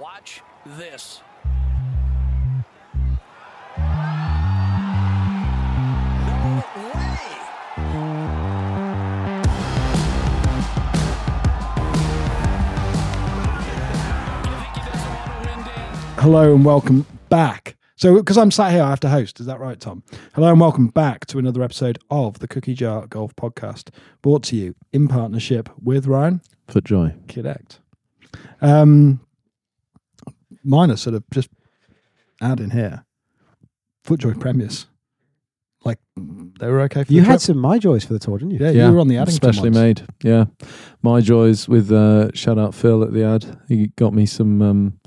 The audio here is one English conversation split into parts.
Watch this. No way! Hello and welcome back. So, because I'm sat here, I have to host. Is that right, Tom? Hello and welcome back to another episode of the Cookie Jar Golf Podcast, brought to you in partnership with Ryan Footjoy. Correct. Um, mine are sort of just adding here. Footjoy Premiers, like they were okay for You the had trip. some MyJoys for the tour, didn't you? yeah, you were on the Addington specially ones. made. Yeah, MyJoys with uh, shout out Phil at the ad. He got me some um,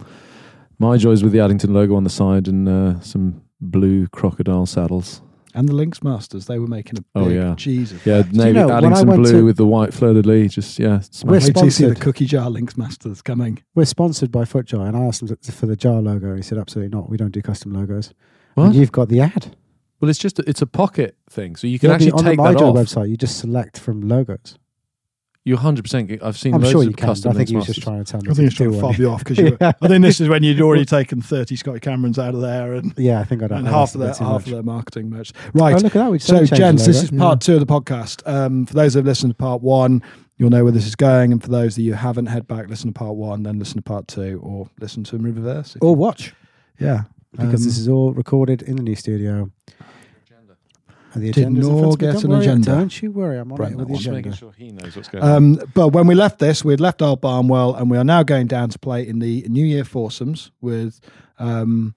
MyJoys with the Addington logo on the side and uh, some blue crocodile saddles. And the Lynx Masters. They were making a Oh, big yeah. Jesus. Yeah, effect. navy know, when I Addington went blue to- with the white fleur de lis. Just yeah, We're Wait smash. see the sponsored. Cookie Jar Lynx Masters coming. We're sponsored by Footjoy, and I asked him for the jar logo. He said, "Absolutely not. We don't do custom logos." What? And you've got the ad. Well, it's just a, it's a pocket thing, so you can Yeah, actually on take the that MyJoy off. website. You just select from logos. You 100. percent I've seen I'm loads sure of you can. custom I think Lynx he was Masters. just trying to tell me. I think it's to trying do to one. fob you off because you. Yeah. I think this is when you'd already taken thirty Scotty Camerons out of there and, Yeah, I think I don't. and I half of have their been too half much. of their marketing merch. Right. Oh, look at that. We So, changed the gents, this logo. is part two of the podcast. Um, for those who have listened to part one, you'll know where this is going, and for those that you haven't, head back, listen to part one, then listen to part two, or listen to them in reverse. Or watch yeah, because Um, this is all recorded in the new studio. The Did in Nor front of me. get an worry, agenda? Don't you worry. I'm on it with the one. Just making agenda. sure he knows what's going on. Um, but when we left this, we'd left Old Barnwell, and we are now going down to play in the New Year foursomes with. Um,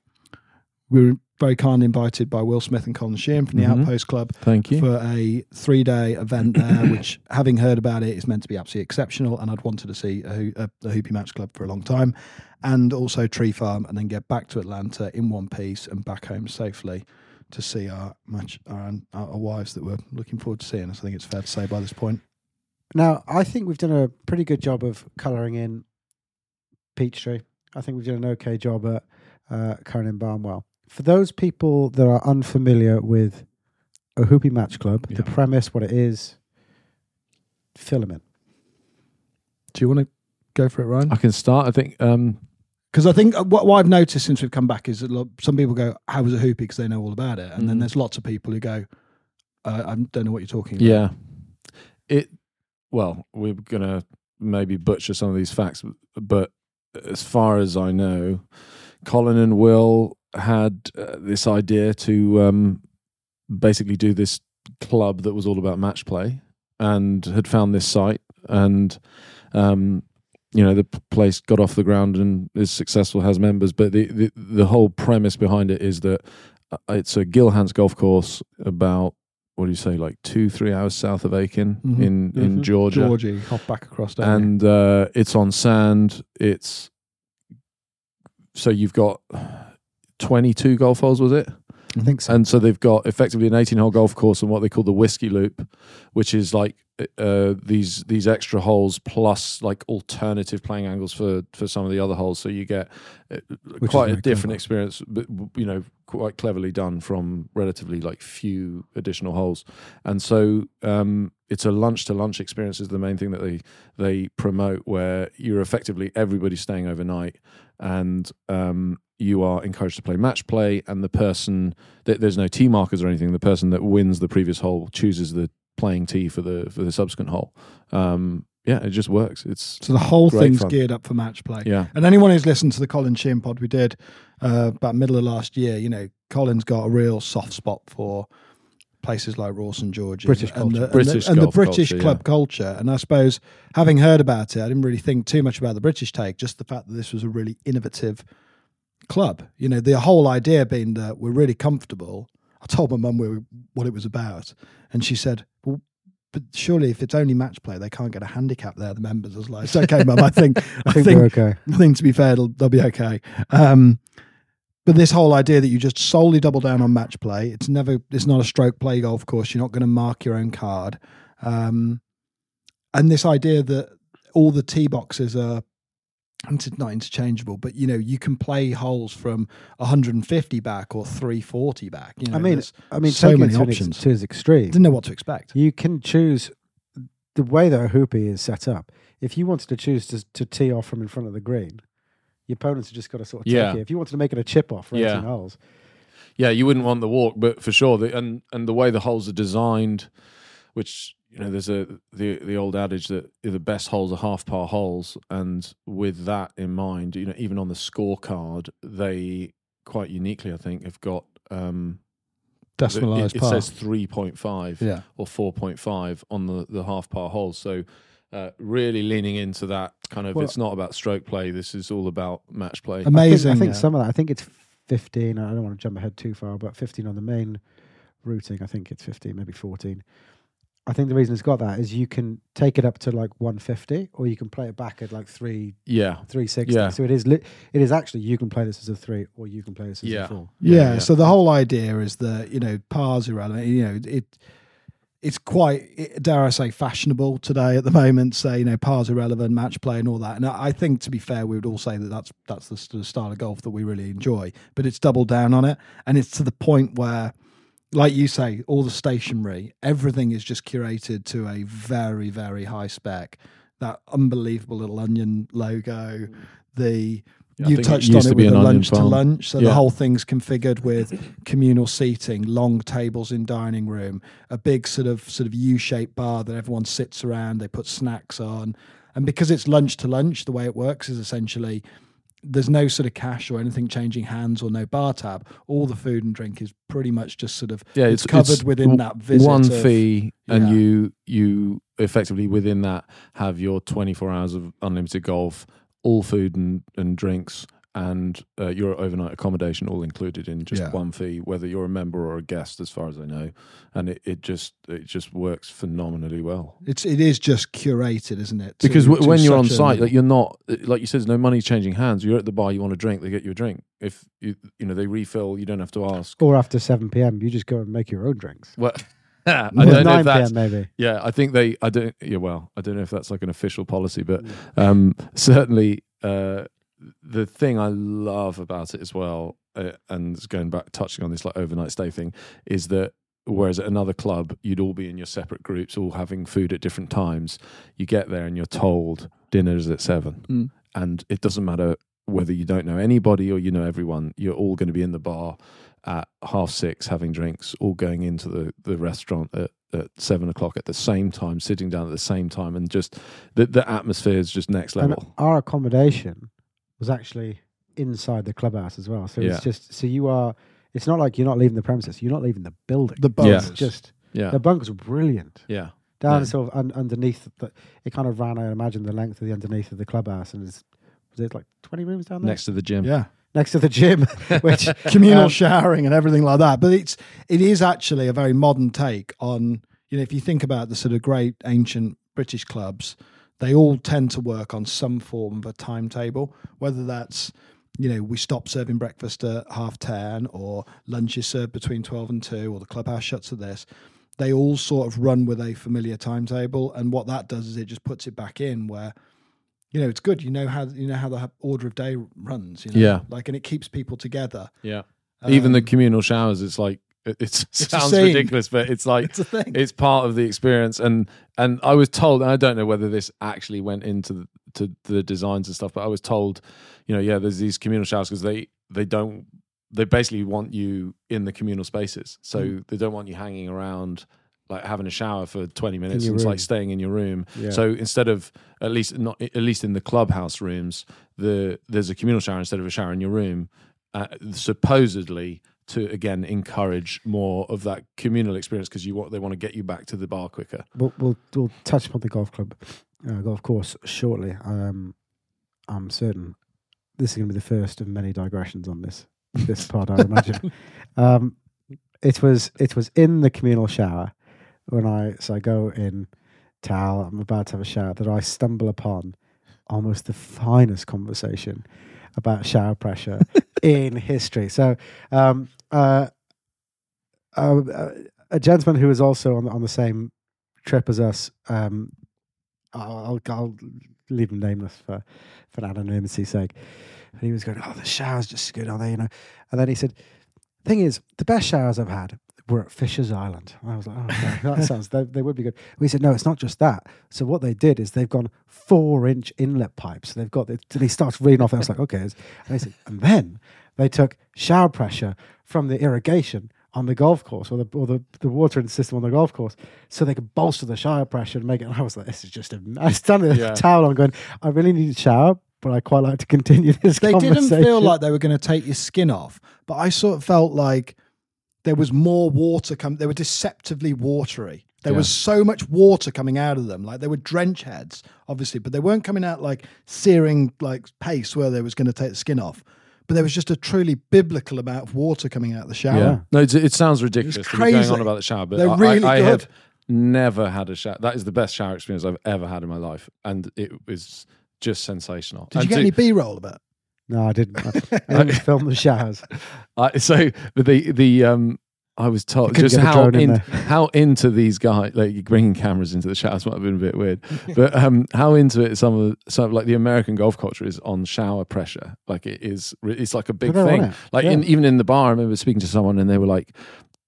we were very kindly invited by Will Smith and Colin Sheehan from the Mhm. Outpost Club Thank you. for a three day event there, which, having heard about it, is meant to be absolutely exceptional. And I'd wanted to see a, a, Ohoopee Match Club for a long time, and also Tree Farm, and then get back to Atlanta in one piece and back home safely to see our match, our, our wives that we're looking forward to seeing us. I think it's fair to say by this point. Now, I think we've done a pretty good job of colouring in Peachtree. I think we've done an okay job at uh, colouring in Barnwell. For those people that are unfamiliar with Ohoopee Match Club, the premise, what it is, fill them in. Do you want to go for it, Ryan? I can start. I think. Um, Because I think uh, what, what I've noticed since we've come back is that some people go, "How was it Hoopy?" because they know all about it, and then Mhm. there's lots of people who go, uh, "I don't know what you're talking about." Yeah. It well, we're gonna maybe butcher some of these facts, but as far as I know, Colin and Will had uh, this idea to um, basically do this club that was all about match play, and had found this site, and um, you know the place got off the ground and is successful, has members, but the the, the whole premise behind it is that uh, it's a Gil Hanse golf course about what do you say, like two, three hours south of Aiken Mhm. in in Mhm. Georgia, Georgie, hop back across there. and uh, it's on sand. It's so you've got twenty two golf holes, was it? I think so. And so they've got effectively an 18 hole golf course and what they call the whiskey loop, which is like uh, these these extra holes plus like alternative playing angles for for some of the other holes. So you get uh, is quite a different clever. experience, but you know, quite cleverly done from relatively like few additional holes. And so um, it's a lunch to lunch experience is the main thing that they they promote, where you're effectively everybody staying overnight and um, you are encouraged to play match play, and the person th- there's no tee markers or anything. The person that wins the previous hole chooses the playing tee for the for the subsequent hole. Um, yeah, it just works. It's so the whole thing's fun. geared up for match play. yeah, And anyone who's listened to the Colin Sheehan pod we did uh, about middle of last year, you know, Colin's got a real soft spot for places like Rawson, Georgia, British and culture. the, and British the, and the British culture, club yeah. culture. And I suppose having heard about it, I didn't really think too much about the British take. Just the fact that this was a really innovative club. You know, the whole idea being that we're really comfortable. I told my mum we were- what it was about, and she said, "Well." But surely, if it's only match play, they can't get a handicap there. The members, I was like, "It's okay, mum. I think, I think we're okay. I think to be fair, they'll, they'll be okay. Um, but this whole idea that you just solely double down on match play, it's never, it's not a stroke play golf course. You're not going to mark your own card. Um, and this idea that all the tee boxes are, it's not interchangeable, but you know, you can play holes from 150 back or 340 back. You know, I mean, there's- I mean, so taking many it to, options. ex- to its extreme. didn't know what to expect. You can choose the way that Ohoopee is set up. If you wanted to choose to, to tee off from in front of the green, your opponents have just got to sort of Yeah. take it. If you wanted to make it a chip off for Yeah. 18 holes, Yeah, you wouldn't want the walk, but for sure, the, and and the way the holes are designed, which you know, there's a the the old adage that the best holes are half par holes, and with that in mind, you know, even on the scorecard, they quite uniquely, I think, have got um, the- Decimalised it, it says three point five yeah. or four point five on the the half par holes, so. Uh, really leaning into that kind of Well- it's not about stroke play this is all about match play Amazing. I think, I think yeah. some of that. I think it's 15. I don't want to jump ahead too far, but 15 on the main routing. I think it's 15, maybe 14. I think the reason it's got that is you can take it up to like 150, or you can play it back at like three yeah 360. Yeah. So it is li- it is actually you can play this as a three, or you can play this as Yeah. a four. Yeah, So the whole idea is that you know pars irrelevant. You know it. It's quite, it- dare I say, fashionable today at the moment. Say you know pars irrelevant, match play, and all that. And I I think, to be fair, we would all say that that's that's the sort of style of golf that we really enjoy. But it's doubled down on it, and it's to the point where, like you say, all the stationery, everything is just curated to a very very high spec. That unbelievable little onion logo, the Yeah, you think it touched on it with the lunch to lunch. So the whole thing's configured with communal seating, long tables in dining room, a big sort of sort of U-shaped bar that everyone sits around. They put snacks on, and because it's lunch to lunch, the way it works is essentially there's no sort of cash or anything changing hands or no bar tab. All the food and drink is pretty much just sort of yeah, it's covered within w- that visit one of- fee, and you you effectively within that have your 24 hours of unlimited golf, all food and, and drinks, and uh, your overnight accommodation all included in just Yeah. one fee, whether you're a member or a guest, as far as I know, and it, it just it just works phenomenally well. It's it is just curated, isn't it? to- Because w- when you're on such a- site, like you're not, like you said, no money changing hands. You're at the bar, you want a drink, they get you a drink. If you you know they refill, you don't have to ask. Or after 7 p.m., you just go and make your own drinks. Well, I don't know 9 if that's p.m. maybe. Yeah, I think they. I don't. Yeah, well, I don't know if that's like an official policy, but um, certainly uh, the thing I love about it as well, uh, and going back touching on this like overnight stay thing, is that whereas at another club you'd all be in your separate groups, all having food at different times. You get there and you're told dinner's at seven, Mm. and it doesn't matter whether you don't know anybody or you know everyone. You're all going to be in the bar at half six having drinks, all going into the, the restaurant at, at seven o'clock at the same time, sitting down at the same time, and just the, the atmosphere is just next And level. our accommodation was actually inside the clubhouse as well. So Yeah. it's just so you are. It's not like you're not leaving the premises. You're not leaving the building. the Yeah. bunkers. It's just Yeah, the bunkers were brilliant. yeah, Down Yeah. sort of un- underneath. The, it kind of ran. I imagine the length of the underneath of the clubhouse, and it's was it like twenty rooms down there next to the gym. yeah. next to the gym, which communal Um, showering and everything like that. But it's it is actually a very modern take on you know if you think about the sort of great ancient British clubs, they all tend to work on some form of a timetable, whether that's you know we stop serving breakfast at half ten or lunch is served between twelve and two or the clubhouse shuts at this. They all sort of run with a familiar timetable, and what that does is it just puts it back in where. You know, it's good. You know how you know how the order of day runs. You know? Yeah. like, and it keeps people together. yeah. Even the Um, communal showers, it's like it, sounds ridiculous, but it's like it's it's part of the experience. And and i was told and i don't know whether this actually went into the, to the designs and stuff but i was told you know yeah there's these communal showers because they they don't they basically want you in the communal spaces. So Mm. they don't want you hanging around like having a shower for 20 minutes. it's like staying in your room. Yeah. so instead of at least not at least in the clubhouse rooms the there's a communal shower instead of a shower in your room. Uh, supposedly to again encourage more of that communal experience because you want they want to get you back to the bar quicker. we'll, we'll we'll touch upon the golf club, uh, golf course shortly. Um, I'm certain this is going to be the first of many digressions on this this part. I imagine. Um, it was it was in the communal shower when I so I go in towel. I'm about to have a shower that I stumble upon almost the finest conversation about shower pressure in history. So. Um, uh, uh, a gentleman who was also on on the same trip as us. Um, I'll, I'll, leave him nameless for for anonymity's sake. And he was going, "Oh, the showers just good, are they?" You know. And then he said, "Thing is, the best showers I've had we're at Fisher's Island. And I was like, oh, okay, that sounds, they, they would be good. We said, no, it's not just that. So what they did is they've gone four inch inlet pipes. They've got, they, they start reading off. I was like, okay. And, they said, and then they took shower pressure from the irrigation on the golf course or the or the, the watering system on the golf course so they could bolster the shower pressure and make it and I was like this is just a I was standing Yeah. with a towel I'm going I really need a shower but I quite like to continue this They didn't feel like they were going to take your skin off, but I sort of felt like there was more water come. They were deceptively watery. There Yeah. was so much water coming out of them, like they were drench heads, obviously, but they weren't coming out like searing like paste where they was going to take the skin off. But there was just a truly biblical amount of water coming out of the shower. Yeah. No, it's, it sounds ridiculous be going on about the shower, but They're I, really I, I have never had a shower. That is the best shower experience I've ever had in my life, and it was just sensational. Did you get to- any B roll of it? No I didn't I, I didn't film the showers I, so the the um I was told just how in in, how into these guys like bringing cameras into the showers might have been a bit weird, but um how into it some of some of, like the American golf culture is on shower pressure. Like it is, it's like a big thing. Like Yeah. in, even in the bar, I remember speaking to someone and they were like.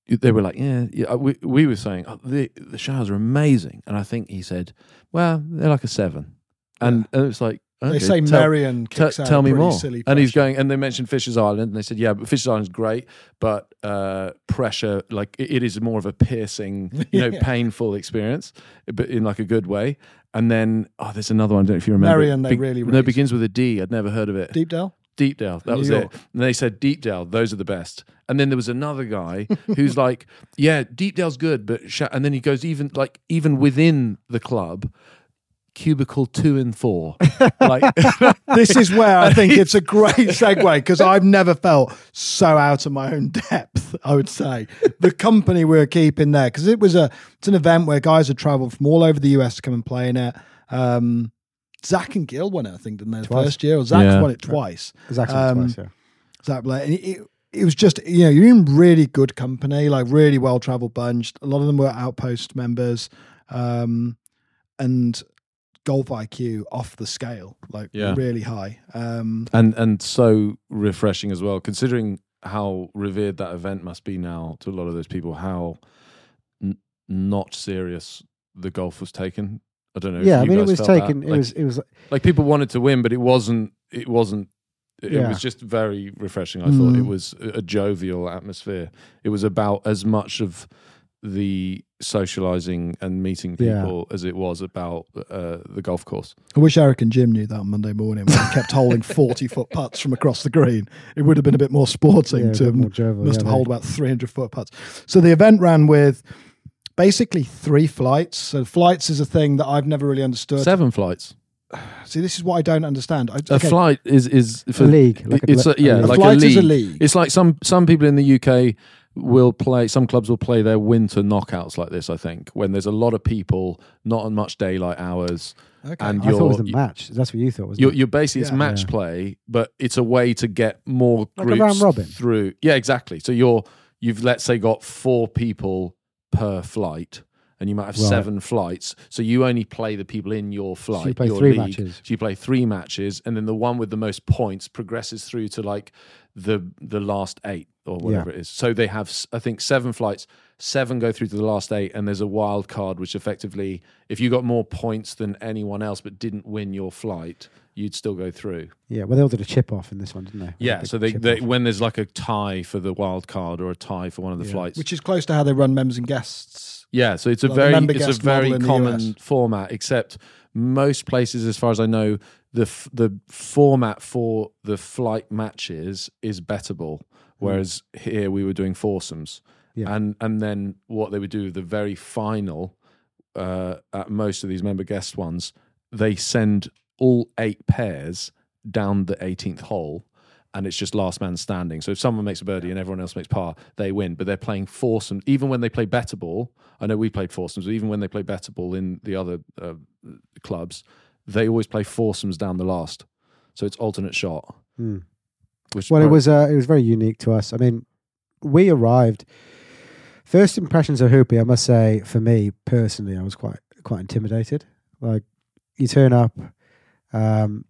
They were like, yeah, yeah. We, we were saying oh, the the showers are amazing, and I think he said, well, they're like a seven, and, and it's like They say tell- Marion Tell- kicks out tell me more. And he's going, and they mentioned Fisher's Island, and they said, yeah, but Fisher's Island's great, but uh, pressure, like it, it is more of a piercing, you know, Yeah. painful experience, but in like a good way. And then, oh, there's another one. I don't know if you remember. Marion, they really no, it begins with a D. I'd never heard of it. Deepdale? Deepdale. That New was York. it. And they said Deepdale, those are the best. And then there was another guy who's like, yeah, Deepdale's good, but and then he goes even like even within the club, cubicle two and four, like this is where I think it's a great segue because I've never felt so out of my own depth. I would say the company we were keeping there because it was a it's an event where guys had travelled from all over the US to come and play in it. Um, Zach and Gil won it, I think, didn't they? Twice. first year, or Zach's Yeah. won it twice. exactly Um, twice yeah Zach Blair. And it, it, it was just, you know, you're in really good company, like really well traveled bunch. A lot of them were outpost members, um, and golf IQ off the scale, like Yeah. really high. Um, and and so refreshing as well considering how revered that event must be now to a lot of those people how n- not serious the golf was taken i don't know yeah I mean it was that. taken it like, was it was like people wanted to win but it wasn't it wasn't it Yeah. was just very refreshing i thought it Mm. was a jovial atmosphere it was about as much of the socializing and meeting Yeah. people as it was about uh, the golf course I wish Eric and Jim knew that on Monday morning when he kept holding 40 foot putts from across the green. It would have been a bit more sporting yeah, to more jovial, must yeah, have they- held about 300 foot putts. So the event ran with basically three flights. So flights is a thing that I've never really understood. seven flights See, this is what I don't understand. I, a okay, flight is is a for league like a it's a, yeah a like flight a league. is a league. It's like some some people in the UK will play. Some clubs will play their winter knockouts like this. I think when there's a lot of people, not on much daylight hours, okay. and I thought it was a match that's what you thought was you're, you're basically it's match Yeah. play, but it's a way to get more Like groups round robin. through. Yeah, exactly. So you're you've let's say got four people per flight. And you might have Right. seven flights, so you only play the people in your flight. so you play your three league. matches So you play three matches, and then the one with the most points progresses through to like the the last eight or whatever it is. So they have, I think, seven flights. Seven go through to the last eight, and there's a wild card, which effectively, if you got more points than anyone else but didn't win your flight, you'd still go through. yeah well they all did a chip off in this one didn't they Yeah. Big So they, they when there's like a tie for the wild card or a tie for one of the Yeah. flights, which is close to how they run members and guests. yeah, so it's a Like very it's a very common format. Except most places, as far as I know, the f- the format for the flight matches is bettable, whereas here we were doing foursomes, Yeah. and and then what they would do the very final uh, at most of these member guest ones, they send all eight pairs down the 18th hole. And it's just last man standing. So if someone makes a birdie and everyone else makes par, they win. But they're playing foursome. Even when they play better ball, I know we played foursomes, but even when they play better ball in the other uh, clubs, they always play foursomes down the last. So it's alternate shot. Hmm. Which Well, it was uh, it was very unique to us. I mean, we arrived. First impressions of Hoopy, I must say, for me personally, I was quite quite intimidated. Like, you turn up, um,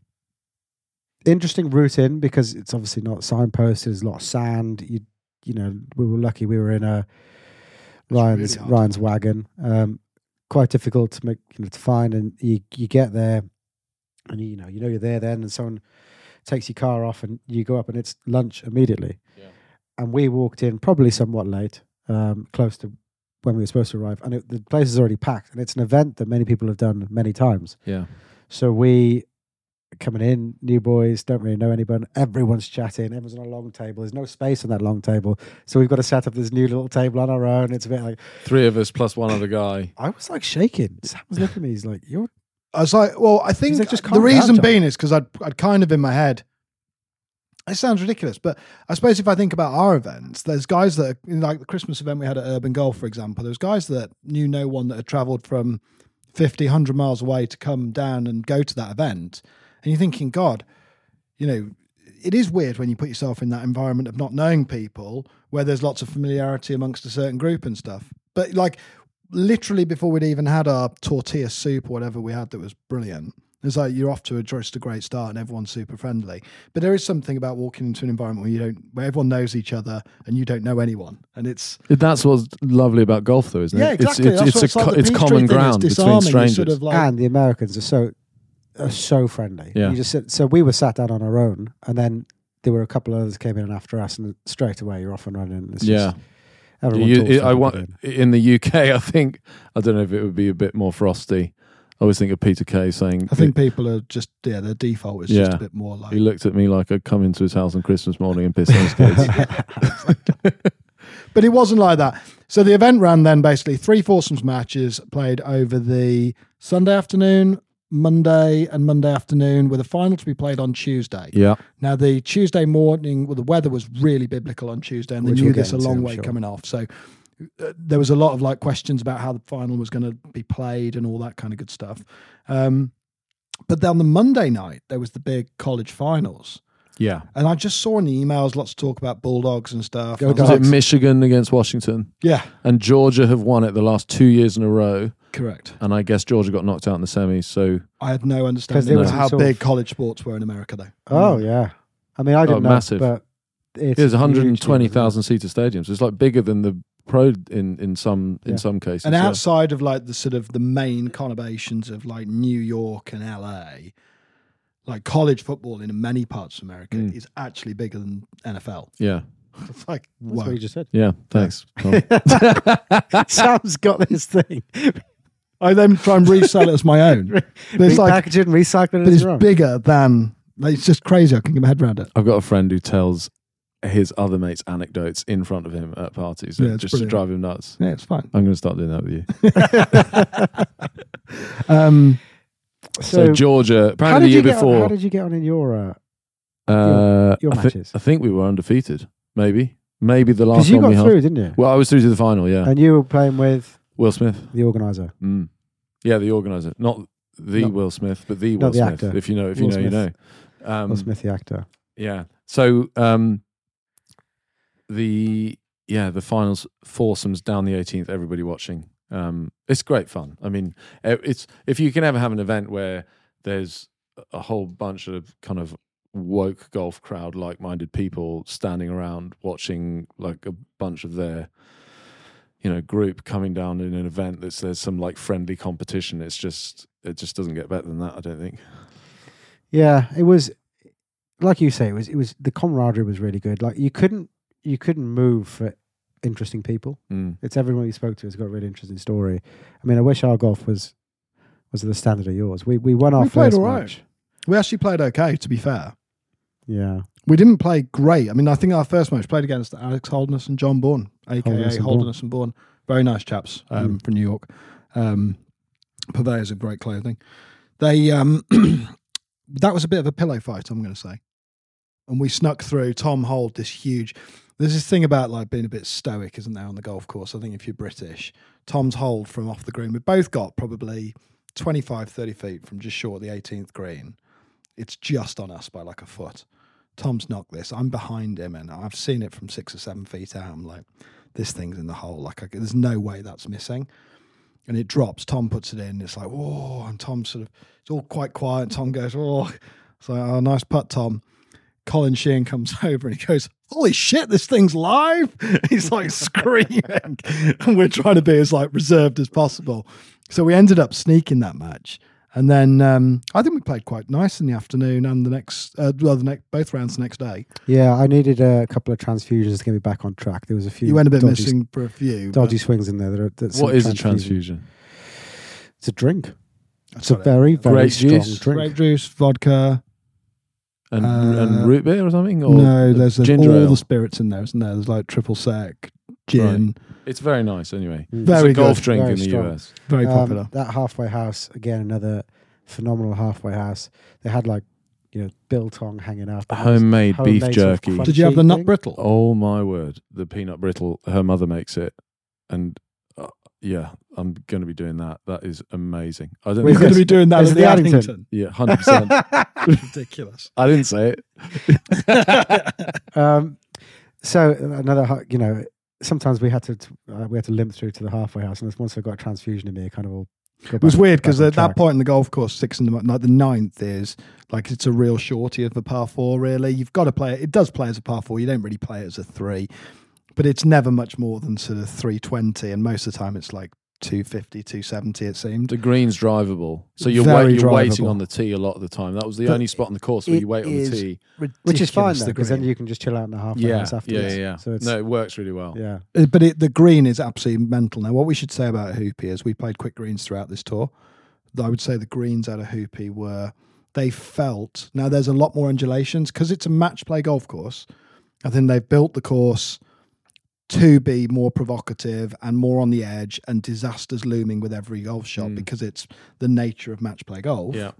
interesting route in because it's obviously not signposted. There's a lot of sand. You you know, we were lucky. We were in a Ryan's really Ryan's wagon. Um, quite difficult to make you know, to find, and you you get there, and you know you know you're there then, and someone takes your car off, and you go up, and it's lunch immediately. Yeah. And we walked in probably somewhat late, um, close to when we were supposed to arrive, and it, the place is already packed, and it's an event that many people have done many times. Yeah. So we coming in, new boys, don't really know anyone. Everyone's chatting. Everyone's on a long table. There's no space on that long table, so we've got to set up this new little table on our own. It's a bit like Three of us plus one other guy. I was like shaking. Sam was looking at me. He's like, "You're I was like, well, I think like, "Just the calm down, reason being is because I'd, I'd kind of in my head. It sounds ridiculous, but I suppose if I think about our events, there's guys that, like the Christmas event we had at Urban Golf, for example, there's guys that knew no one that had travelled from 50, 100 miles away to come down and go to that event. And you're thinking, God, you know, it is weird when you put yourself in that environment of not knowing people where there's lots of familiarity amongst a certain group and stuff. But like literally before we'd even had our tortilla soup or whatever we had that was brilliant. It's like you're off to a just a great start and everyone's super friendly. But there is something about walking into an environment where you don't where everyone knows each other and you don't know anyone. And it's That's what's lovely about golf, though, isn't it? yeah, exactly. It's, it's, it's, a, like co- it's common Peachtree thing is ground between strangers. Sort of like, and the Americans are so are so friendly. Yeah. You just sit, so we were sat down on our own, and then there were a couple of others came in after us, and straight away you're off and running. It's yeah. just, everyone You- I want in the UK. I think I don't know if it would be a bit more frosty. I always think of Peter Kay saying, I think people are just yeah, their default is just a bit more like he looked at me like I'd come into his house on Christmas morning and pissed on his kids." But it wasn't like that. So the event ran then basically three foursomes matches played over the Sunday afternoon, Monday, and Monday afternoon, with a final to be played on Tuesday. yeah, Now the Tuesday morning, well, the weather was really biblical on Tuesday, and they Which knew we'll this a long I'm way sure. coming off. So uh, there was a lot of like questions about how the final was going to be played and all that kind of good stuff. Um, but then on the Monday night, there was the big college finals. yeah. And I just saw in the emails lots of talk about Bulldogs and stuff. Go Was it Michigan against Washington? yeah, And Georgia have won it the last two years in a row. Correct. And I guess Georgia got knocked out in the semis. So I had no understanding of some how sort big college sports were in America, though. Oh yeah, I mean I didn't know, Oh, massive. but it's there's hugely 120,000 seater stadiums. It's like bigger than the pro in in some in Yeah. some cases. And yeah. outside of like the sort of the main conurbations of like New York and LA, like college football in many parts of America Mm. is actually bigger than NFL. yeah, It's like, That's whoa. what you just said. yeah. Thanks. Tom. Sam's got this thing. I then try and resell it as my own. But it's like, Repackage it and recycle it but as it's your bigger than. Like, it's just crazy. I can get my head around it. I've got a friend who tells his other mates anecdotes in front of him at parties Yeah, it's just to brilliant. drive him nuts. Yeah, it's fine. I'm going to start doing that with you. Um, So, So, Georgia, how apparently did the you year get on, how before, did you get on in your? Uh, uh, your I, thi- matches? I think we were undefeated. Maybe, maybe the last Because you one got we through, had. didn't you? Well, I was through to the final. Yeah, And you were playing with Will Smith. the organizer. Mm. Yeah, the organizer, not the Not- Will Smith, but the Will the Smith. actor. If you know, if you Will know, you know. Um, Will Smith, the actor. Yeah. So um the yeah, the finals foursomes down the 18th everybody watching. Um it's great fun. I mean, it's if you can ever have an event where there's a whole bunch of kind of woke golf crowd like-minded people standing around watching like a bunch of their you know group coming down in an event that's there's some like friendly competition it's just it just doesn't get better than that i don't think Yeah, it was like you say. It was. It was the camaraderie was really good. Like you couldn't you couldn't move for interesting people. Mm. It's everyone you spoke to has got a really interesting story. I mean, I wish our golf was was the standard of yours. We we won our We played first all right. match. we actually played okay, to be fair. Yeah, We didn't play great. I mean, I think our first match played against Alex Holderness and John Bourne, aka Holderness Holderness and and, Bourne. Very nice chaps um, from New York. Um, purveyors of great clothing. They um, that was a bit of a pillow fight. I'm going to say, and we snuck through. Tom Hold this huge. There's this thing about like being a bit stoic, isn't there, on the golf course? I think if you're British, Tom's hold from off the green. We both got probably 25, 30 feet from just short of the 18th green. It's just on us by like a foot. Tom's knocked this. I'm behind him, and I've seen it from six or seven feet out. I'm like, this thing's in the hole. Like, I, there's no way that's missing. And it drops. Tom puts it in. It's like, oh, and Tom sort of, it's all quite quiet. Tom goes, oh, it's like, oh, nice putt, Tom. Colin Sheehan comes over and he goes, "Holy shit, this thing's live!" He's like screaming, and we're trying to be as like reserved as possible. So we ended up sneaking that match, and then um, I think we played quite nice in the afternoon and the next, uh, well, the next both rounds the next day. Yeah, I needed a couple of transfusions to get me back on track. There was a few. You went a bit dodgy, missing for a few. Dodgy swings in there. That are, that's What a transfusion. transfusion? It's a drink. that's It's a what it- very, very Grape strong juice? drink. grape juice, vodka. And, Uh, and root beer or something? Or no, there's a, all ale? the spirits in there, isn't there? There's like triple sec, gin, It's very nice anyway. Mm. Very it's a golf good, drink very in the strong. US. very Um, popular. that halfway house again, another phenomenal halfway house. They had like you know biltong hanging up, and there was Homemade beef sort of jerky. Did you have the nut thing. brittle? Oh my word! The peanut brittle. Her mother makes it, and uh, yeah, I'm going to be doing that. That is amazing. I don't. Wait, You're going to be doing that Is at the the Addington? Addington. yeah, hundred percent. Ridiculous. I didn't say it. Um, so another, hu- you know, sometimes we had to uh, we had to limp through to the halfway house, and once I got a transfusion in me, it kind of all. It was back- weird because at that point in the golf course, six in the like the ninth is like it's a real shorty of a par four. Really, you've got to play it. It does play as a par four. You don't really play it as a three, but it's never much more than sort of three twenty, and most of the time it's like 250, 270 It seemed. The green's drivable, so you're, wait, you're waiting on the tee a lot of the time. That was the But only spot on the course where you wait on the tee. which is fine Ridiculous, though, the because then you can just chill out in the half Yeah, house yeah, afterwards. yeah, yeah. So it's no, it works really well. yeah. But it, the green is absolutely mental. Now, what we should say about Hoopy is we played quick greens throughout this tour. I would say the greens out of Hoopy were they felt now there's a lot more undulations because it's a match play golf course. I think they've built the course to be more provocative and more on the edge and disasters looming with every golf shot Mm. because it's the nature of match play golf. Yeah,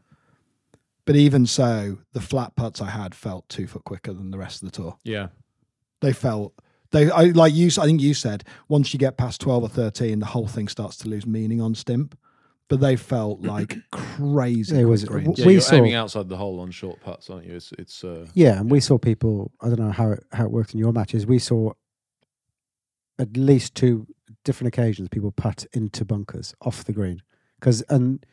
But even so, the flat putts I had felt two foot quicker than the rest of the tour yeah. they felt they I, like you i think you said once you get past 12 or 13 the whole thing starts to lose meaning on stimp but they felt like crazy It was- greens. Yeah, We you're saw- aiming outside the hole on short putts, aren't you? It's it's uh, Yeah, and we saw people. I don't know how it, how it worked in your matches. We saw at least two different occasions people putt into bunkers off the green because and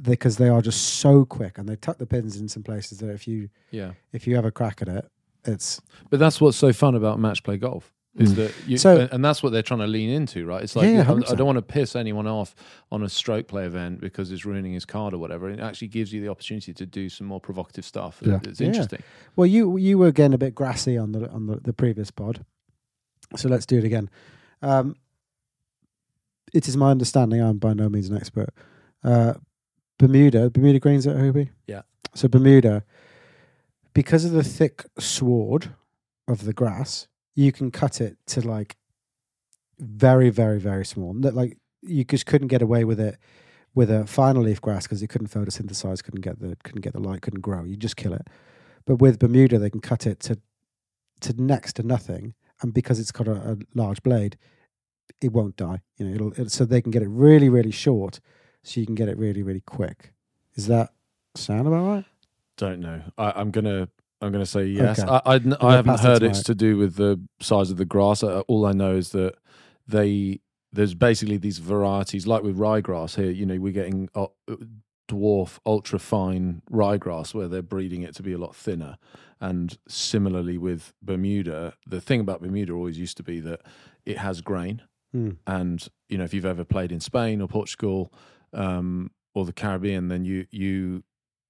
because they are just so quick and they tuck the pins in some places that if you yeah. if you have a crack at it, it's But that's what's so fun about match play golf is Mm. that you, So- and- that's what they're trying to lean into, right? It's like Yeah, yeah, I- I don't want to piss anyone off on a stroke play event because it's ruining his card or whatever. It actually gives you the opportunity to do some more provocative stuff. Yeah. It's interesting. well. You you were getting a bit grassy on the on the, the previous pod, so let's do it again. Um, it is my understanding. I'm by no means an expert. Uh, Bermuda, Bermuda greens at Hobie. Yeah. So Bermuda, because of the thick sward of the grass, you can cut it to like very, very, very small. Like you just couldn't get away with it with a final leaf grass because it couldn't photosynthesize, couldn't get the couldn't get the light, couldn't grow. You just kill it. But with Bermuda, they can cut it to to next to nothing, and because it's got a, a large blade, it won't die. You know, it'll, it, so they can get it really, really short, so you can get it really, really quick. Is that sound about right? Don't know. I, I'm gonna. I'm going to say yes. Okay. I, I, I haven't heard it's to do with the size of the grass. Uh, all I know is that they there's basically these varieties, like with ryegrass here. You know, we're getting uh, dwarf, ultra fine ryegrass where they're breeding it to be a lot thinner. And similarly with Bermuda, the thing about Bermuda always used to be that it has grain. Hmm. And you know, if you've ever played in Spain or Portugal um, or the Caribbean, then you you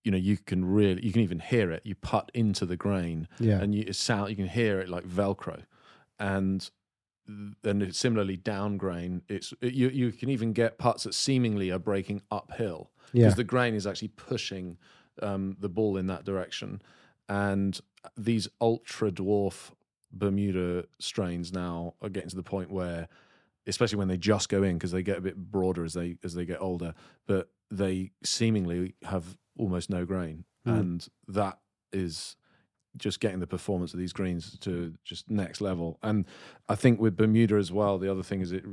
you know you can really you can even hear it. You putt into the grain, Yeah. and you it sound you can hear it like Velcro, and then it's similarly down grain. It's it, you you can even get putts that seemingly are breaking uphill yeah. because the grain is actually pushing um, the ball in that direction. And these ultra dwarf Bermuda strains now are getting to the point where, especially when they just go in, because they get a bit broader as they as they get older, but they seemingly have almost no grain, Mm. and that is just getting the performance of these greens to just next level. And I think with Bermuda as well, the other thing is it,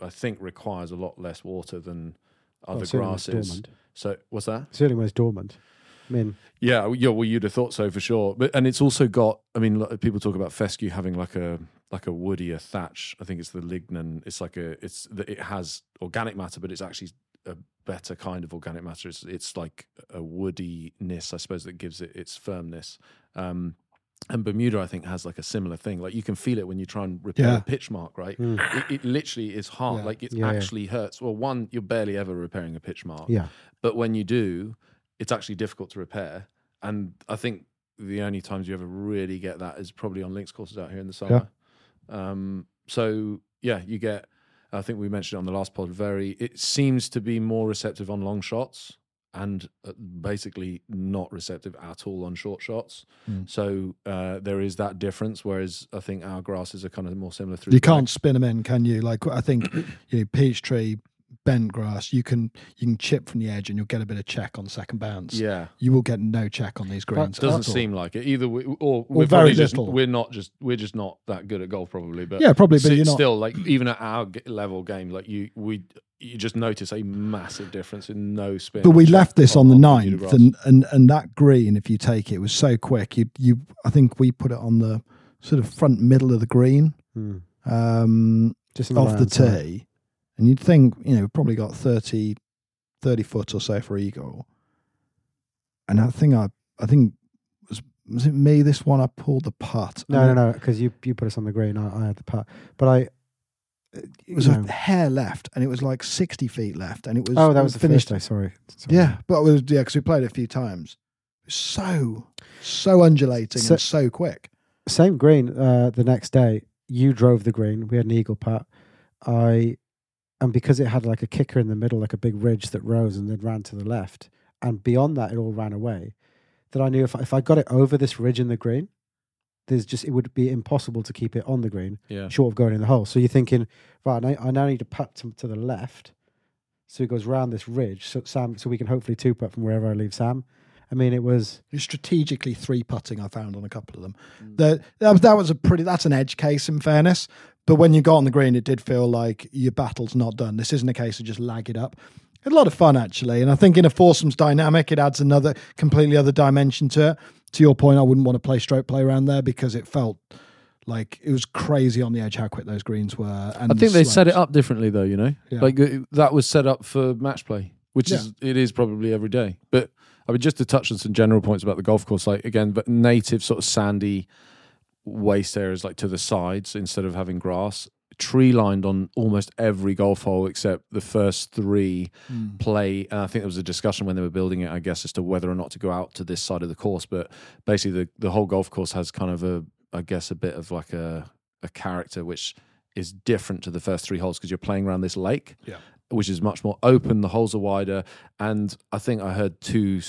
I think, requires a lot less water than other Well, when it's grasses. dormant. So what's that? Certainly was dormant. I mean, Yeah, well, yeah, well, you'd have thought so for sure. But and it's also got. I mean, people talk about fescue having like a like a woodier thatch. I think it's the lignin. It's like a. It's that it has organic matter, but it's actually a better kind of organic matter. It's it's like a woodiness, I suppose, that gives it its firmness. Um, and Bermuda, I think, has like a similar thing. Like you can feel it when you try and repair Yeah. a pitch mark, right? Mm. It, it literally is hard. Yeah. Like it Yeah, actually hurts. Well, one, you're barely ever repairing a pitch mark, Yeah. but when you do, it's actually difficult to repair. And I think the only times you ever really get that is probably on links courses out here in the summer. Um, so yeah, you get. I think we mentioned it on the last pod. Very, it seems to be more receptive on long shots and uh, basically not receptive at all on short shots. Mm. So uh, there is that difference. Whereas I think our grasses are kind of more similar through. You can't spin them in, can you? Like I think you know, Peachtree, bent grass. You can you can chip from the edge and you'll get a bit of check on second bounce. Yeah, You will get no check on these greens. It doesn't at all. seem like it either. We, or we're very just, little. we're not just we're just not that good at golf, probably. But Yeah, probably, but si- you're not. still like even at our g- level game, like you we you just notice a massive difference in no spin. But we left this on the ninth, grass. and, and and that green, if you take it, was so quick. You you, I think we put it on the sort of front middle of the green, Mm. um, Just in off the right-hand side. tee, and you'd think you know probably got 30, 30 foot or so for eagle. And I think I I think was was it me this one I pulled the putt. No, no, no, because you you put us on the green. I, I had the putt, but I. It was you a hair left, and it was like sixty feet left, and it was oh, that was the finished. first day. Sorry. Sorry. Yeah, but it was yeah because we played it a few times. So so undulating So- and so quick. Same green. Uh, the next day, you drove the green. We had an eagle putt. I, and because it had like a kicker in the middle, like a big ridge that rose and then ran to the left, and beyond that, it all ran away. That I knew if if I got it over this ridge in the green, there's just it would be impossible to keep it on the green, yeah, short of going in the hole. So you're thinking, right? I, I now need to putt to, to the left, so it goes round this ridge. So Sam, so we can hopefully two putt from wherever I leave Sam. I mean, it was You're strategically three putting. I found on a couple of them. Mm. That that, was- that was a pretty. That's an edge case in fairness. But when you got on the green, it did feel like your battle's not done. This isn't a case of just lag it up. Had a lot of fun actually, and I think in a foursomes dynamic, it adds another completely other dimension to it. To your point, I wouldn't want to play stroke play around there because it felt like it was crazy on the edge how quick those greens were. And I think they set it up differently though. You know, Yeah. like that was set up for match play, which Yeah. is it is probably every day. But I mean, just to touch on some general points about the golf course, like again, but native sort of sandy waste areas like to the sides instead of having grass. Tree lined on almost every golf hole except the first three Mm. play. And I think there was a discussion when they were building it, I guess, as to whether or not to go out to this side of the course. But basically, the, the whole golf course has kind of a, I guess, a bit of like a, a character which is different to the first three holes because you're playing around this lake, Yeah. which is much more open. The holes are wider, and I think I heard two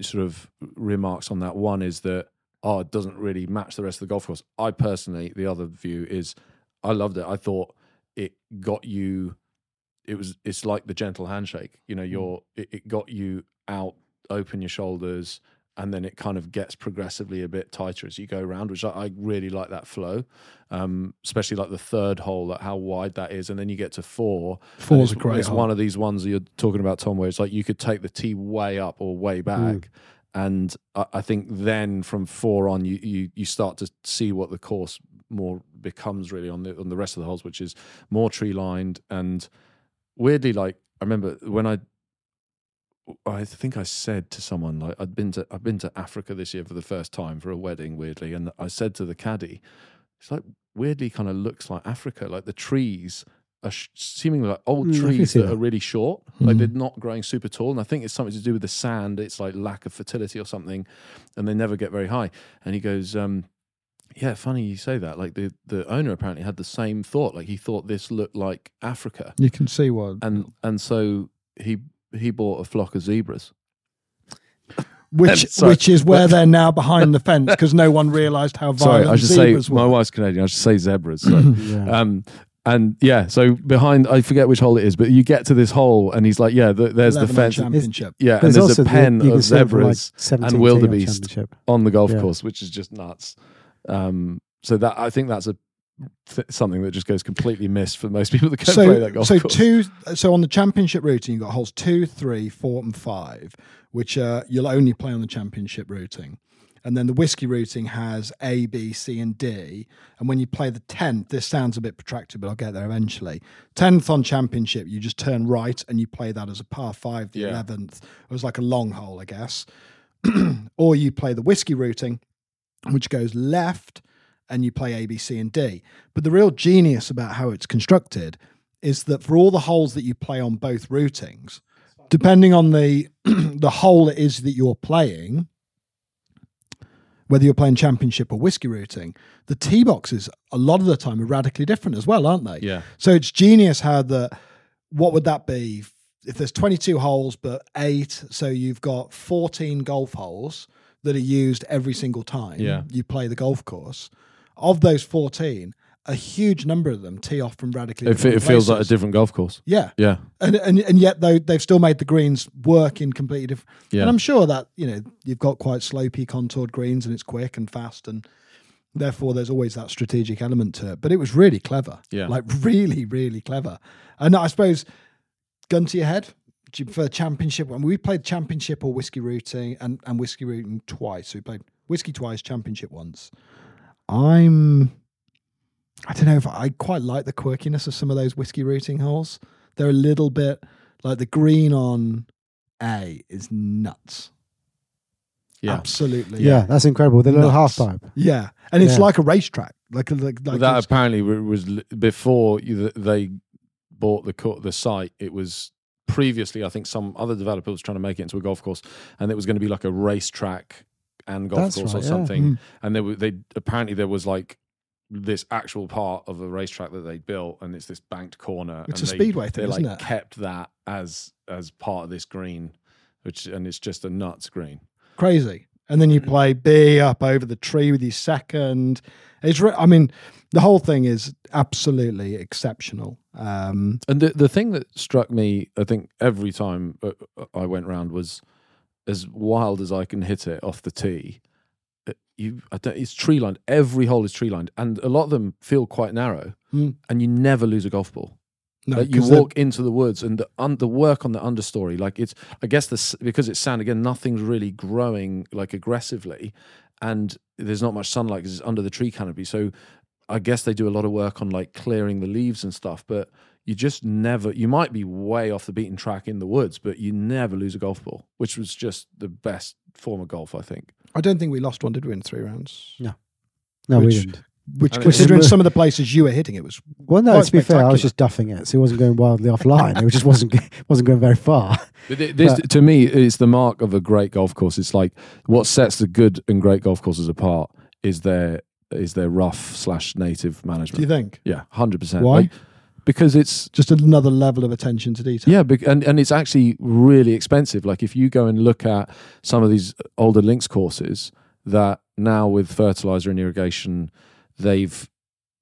sort of remarks on that. One is that oh, it doesn't really match the rest of the golf course. I personally, the other view is, I loved it. I thought it got you. It was. It's like the gentle handshake. You know, you're. It, it got you out, open your shoulders, and then it kind of gets progressively a bit tighter as you go around, which I, I really like that flow. Um, especially like the third hole, like how wide that is, and then you get to four. Four's a great It's hole. one of these ones that you're talking about, Tom, where it's like you could take the tee way up or way back. And I, think then from four on, you, you you start to see what the course more becomes really on the on the rest of the holes, which is more tree lined and weirdly like I remember when I I think I said to someone like I'd been to I've been to Africa this year for the first time for a wedding weirdly and I said to the caddy it's like weirdly kind of looks like Africa like the trees are seemingly like old Mm, trees that, that. are really short like Mhm. they're not growing super tall and I think it's something to do with the sand it's like lack of fertility or something and they never get very high and he goes um yeah, funny you say that. Like the, the owner apparently had the same thought. Like he thought this looked like Africa, You can see one. and and so he he bought a flock of zebras. which which is where they're now behind the fence because no one realised how violent Sorry, I should say zebras my wife's Canadian. I should say zebras. So. yeah. um, and yeah, so behind I forget which hole it is, but you get to this hole, and he's like, yeah, th there's the 11 fence. championship. Yeah, and There's there's a the- pen you can of see it from, like, zebras 17 wildebeest. on the golf Yeah. course, which is just nuts. Um, so that I think that's a th- something that just goes completely missed for most people that go play that So, golf so course. two. So on the championship routing, you have got holes two, three, four, and five, which uh, you'll only play on the championship routing. And then the whiskey routing has A, B, C, and D. And when you play the tenth, this sounds a bit protracted, but I'll get there eventually. Tenth on championship, you just turn right and you play that as a par five. The Yeah. eleventh it was like a long hole, I guess. or you play the whiskey routing, which goes left, and you play A, B, C, and D. But the real genius about how it's constructed is that for all the holes that you play on both routings, depending on the the hole it is that you're playing, whether you're playing championship or whiskey routing, the tee boxes a lot of the time are radically different as well, aren't they? Yeah. So it's genius how the what would that be if there's 22 holes but eight, so you've got 14 golf holes that are used every single time Yeah. you play the golf course. Of those 14, a huge number of them tee off from radically It, it feels like a different golf course. yeah. Yeah. And, and and yet though they've still made the greens work in completely different Yeah. and I'm sure that, you know, you've got quite slopy contoured greens and it's quick and fast and therefore there's always that strategic element to it. But it was really clever. Yeah. Like really, really clever. And I suppose gun to your head, do you prefer championship? When we played championship or whiskey routing and, and whiskey routing twice. We played whiskey twice, championship once. I'm I don't know if I quite like the quirkiness of some of those whiskey routing holes. They're a little bit like the green on A is nuts. Yeah. Absolutely. Yeah, that's incredible. The little half pipe. Yeah. And it's Yeah. like a racetrack. Like, like, like that apparently was before they bought the the site. It was previously, I think, some other developer was trying to make it into a golf course, and it was going to be like a racetrack and golf That's course right, or yeah. something. Mm. And they were they apparently there was like this actual part of a racetrack that they built, and it's this banked corner. It's and a they, speedway thing, They like isn't it? kept that as as part of this green, which and it's just a nuts green. crazy. And then you play B up over the tree with your second. It's, re- I mean, the whole thing is absolutely exceptional. Um, And the the thing that struck me, I think, every time uh, I went round was as wild as I can hit it off the tee. You, I don't, it's tree lined. Every hole is tree lined, and a lot of them feel quite narrow. Mm. And you never lose a golf ball. no, Like, you walk into the woods, and the un, the work on the understory, like it's, I guess this because it's sand again, nothing's really growing like aggressively, and there's not much sunlight because it's under the tree canopy. So I guess they do a lot of work on like clearing the leaves and stuff, but you just never. You might be way off the beaten track in the woods, but you never lose a golf ball, which was just the best form of golf, I think. I don't think we lost one, did we, in three rounds? No, No, we didn't. Which, And considering some of the places you were hitting, it was Well, no, quite to be fair, I was just duffing it, so it wasn't going wildly offline. It just wasn't wasn't going very far. But thi- This, to me, is the mark of a great golf course. It's like what sets the good and great golf courses apart is their is their rough slash native management. What Do you think? Yeah, hundred percent. Why? Because it's Just another level of attention to detail. yeah, and and it's actually really expensive. Like if you go and look at some of these older links courses that now with fertilizer and irrigation, they've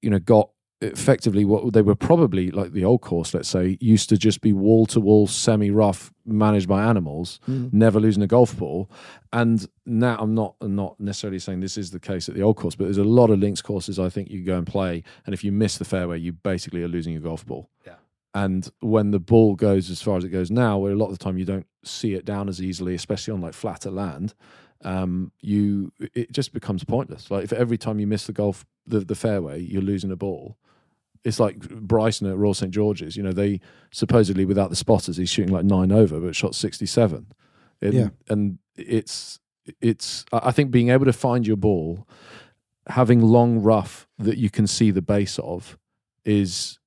you know got effectively what they were probably like the old course, let's say, used to just be wall to wall, semi rough, managed by animals, Mm. never losing a golf ball. And now I'm not I'm not necessarily saying this is the case at the old course, but there's a lot of links courses I think you go and play, and if you miss the fairway, you basically are losing your golf ball. yeah And when the ball goes as far as it goes now, where a lot of the time you don't see it down as easily, especially on like flatter land, um, you it just becomes pointless. Like if every time you miss the golf the, the fairway, you're losing a ball. It's like Bryson at Royal St George's. You know, they supposedly without the spotters, he's shooting like nine over, but shot sixty seven. Yeah. and it's it's. I I think being able to find your ball, having long rough that you can see the base of, is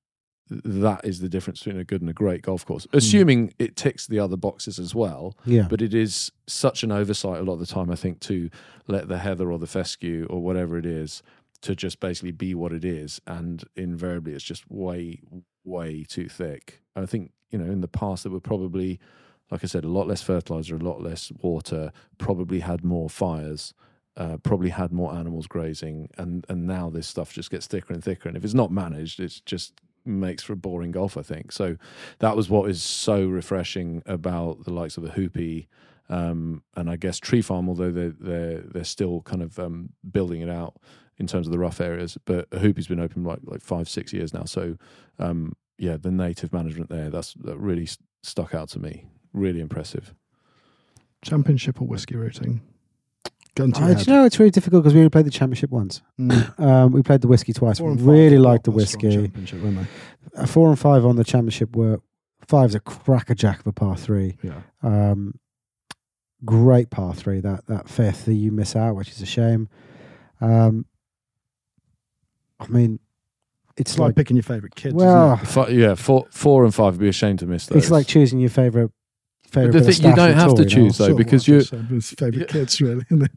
that is the difference between a good and a great golf course. Hmm. Assuming it ticks the other boxes as well, Yeah, but it is such an oversight a lot of the time. I think to let the heather or the fescue or whatever it is to just basically be what it is, and invariably it's just way, way too thick. I think you know in the past there were probably, like I said, a lot less fertilizer, a lot less water, probably had more fires. Uh, probably had more animals grazing, and and now this stuff just gets thicker and thicker. And if it's not managed, it's just makes for a boring golf. I think so. That was what is so refreshing about the likes of Ohoopee, um, and I guess Tree Farm. Although they're they're they're still kind of um, building it out in terms of the rough areas, but Ohoopee's been open like like five six years now. So um, yeah, the native management there that's that really st- stuck out to me. Really impressive. Championship or whiskey routing? Gun to your Uh, do you know it's really difficult because we only played the championship once. Mm. Um, we played the whiskey twice. We really liked the proper whiskey. Championship, weren't Uh, four and five on the championship were five's a crackerjack of a par three. Yeah. Um, great par three. That that fifth that you miss out, which is a shame. Um, I mean, it's It's like like picking your favourite kids. well, Fi- yeah, four, four and five would be a shame to miss those. it's like choosing your favorite. favorite the bit of thing- you don't have to choose though, because you his favourite Yeah. kids, really. isn't it?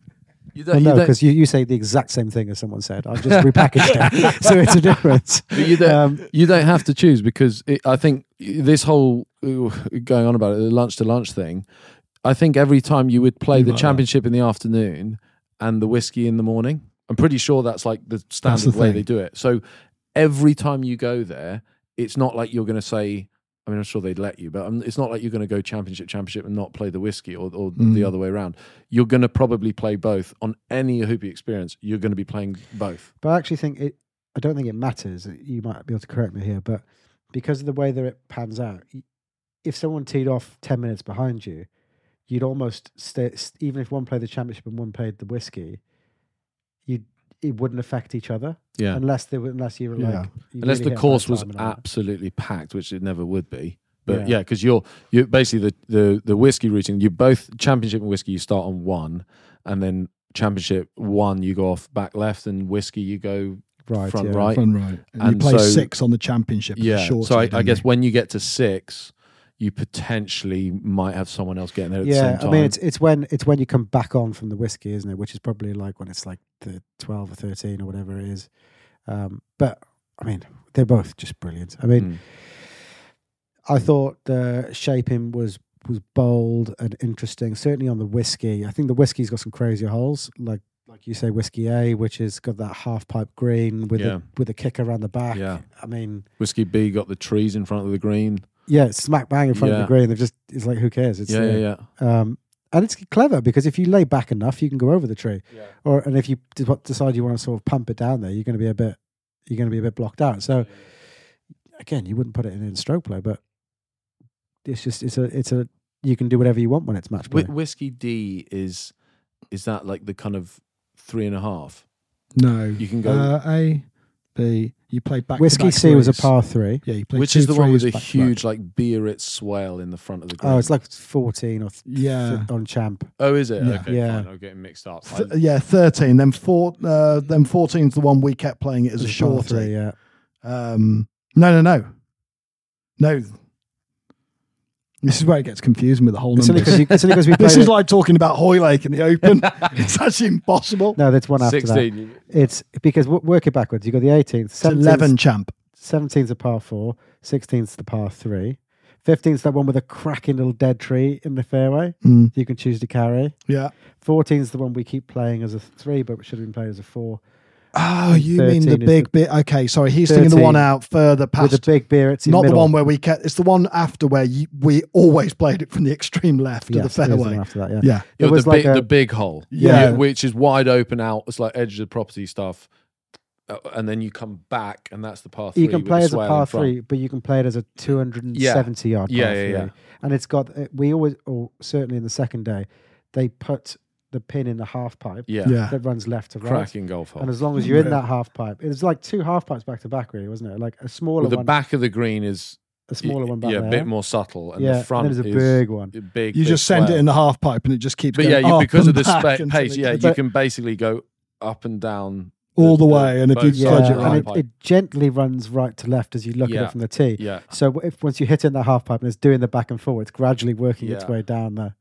you don't, no, you don't, because you, you say the exact same thing as someone said. I've just repackaged it, so it's a difference. but you don't, Um, you don't have to choose because it, I think this whole going on about it, the lunch to lunch thing. I think every time you would play You the like that. championship in the afternoon and the whiskey in the morning, I'm pretty sure that's like the standard the way they do it. So every time you go there, it's not like you're going to say. I mean, I'm sure they'd let you, but um, it's not like you're going to go championship, championship, and not play the whiskey or, or the Mm. other way around. You're going to probably play both on any Ohoopee experience. You're going to be playing both. But I actually think it. I don't think it matters. You might be able to correct me here, but because of the way that it pans out, if someone teed off ten minutes behind you, you'd almost stay. Even if one played the championship and one played the whiskey, you it wouldn't affect each other Yeah, unless they were unless you were Yeah. like you unless really the course was time and absolutely packed, which it never would be. But Yeah. yeah, because you're you basically the, the the whiskey routing. You both championship and whiskey. You start on one, and then championship one you go off back left, and whiskey you go right, front yeah. right. Front right. And, And you play so- six on the championship. Yeah. shorty, So I, I guess when you get to six, you potentially might have someone else getting there at the same Yeah, time. I mean it's it's when it's when you come back on from the whiskey, isn't it? Which is probably like when it's like the twelve or thirteen or whatever it is. Um, but I mean, they're both just brilliant. I mean, Mm. I thought the shaping was was bold and interesting. Certainly on the whiskey, I think the whiskey's got some crazy holes, like like you say, whiskey A, which has got that half pipe green with Yeah. a with a kick around the back. Yeah. I mean, whiskey B got the trees in front of the green. Yeah, smack bang in front of the green. They've just it's like who cares? It's yeah, uh, yeah, yeah. Um, and it's clever because if you lay back enough, you can go over the tree. Yeah. Or and if you decide you want to sort of pump it down there, you're going to be a bit you're going to be a bit blocked out. So again, you wouldn't put it in, in stroke play, but it's just it's a it's a you can do whatever you want when it's match play. Whi whiskey D is is that like the kind of three and a half? No. You can go- uh, A, B. You play back. Whiskey C was a par three. Yeah, you play Which two is the one with threes the back to back. huge like Biarritz swale in the front of the green? Oh, it's like fourteen or th- Yeah. th- on champ. oh, is it? Yeah. Okay, Yeah. fine. I'm getting mixed up. Th- yeah, thirteen. Then four. Uh, then fourteen's the one we kept playing it as a It's par shorty. three, yeah. Um, no, no, no, no. This is where it gets confusing with the whole It's only numbers. because it's only 'cause we played. This is it- like talking about Hoylake in the Open. it's actually impossible. no, that's one after that. 16. you- It's because w- work it backwards. You got the 18th, It's 17th, eleven champ. 17th's a par four, 16th's the par three, 15th's that one with a cracking little dead tree in the fairway. Mm, You can choose to carry. yeah. 14's the one we keep playing as a three, but should have been played as a four. Oh, you mean the big the- bit? Okay, sorry. He's thinking the one out further past. with the big beer, it's in not the middle. one where we kept. It's the one after where you, we always played it from the extreme left Yes, of the it is the fairway. after that, yeah. Yeah. You know, It was the, like big, a- the big hole, Yeah. which is wide open out. It's like edge of the property stuff, Uh, and then you come back, and that's the par three. You can play as a swale par three, but you can play it as a 270 yard par Yeah, yeah, three. yeah. And it's got, we always, or certainly in the second day, they put the pin in the half pipe Yeah, Yeah. that runs left to right. cracking golf hole. And as long as you're in that half pipe, it was like two half pipes back to back, really, wasn't it? Like a smaller Well, the one, back of the green is a smaller one back yeah, there. a bit more subtle, and yeah, the front and then there's a is big one. a big. You big just send it swell. in the half pipe and it just keeps But going yeah, you, up because of and the back spa- until pace, it yeah, gets you can basically go up and down all the way. And if you both Yeah, fudge sides it of the and right. it, it gently runs right to left as you look at Yeah. it from the tee. Yeah, So if once you hit it in the half pipe and it's doing the back and forward, it's gradually working its Yeah. way down there.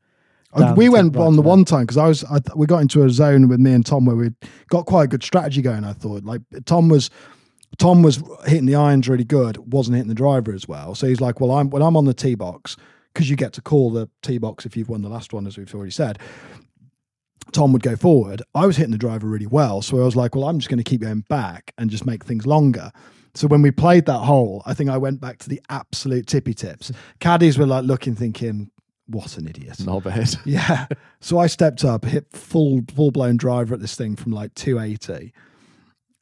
We went on the one time because I was I, we got into a zone with me and Tom where we got quite a good strategy going. I thought like Tom was Tom was hitting the irons really good, wasn't hitting the driver as well. So he's like, well, I'm when I'm on the tee box because you get to call the tee box if you've won the last one, as we've already said. Tom would go forward. I was hitting the driver really well, so I was like, well, I'm just going to keep going back and just make things longer. So when we played that hole, I think I went back to the absolute tippy tips. Caddies were like looking, thinking, "What an idiot!" knobhead. Yeah. So I stepped up, hit full full blown driver at this thing from like 280.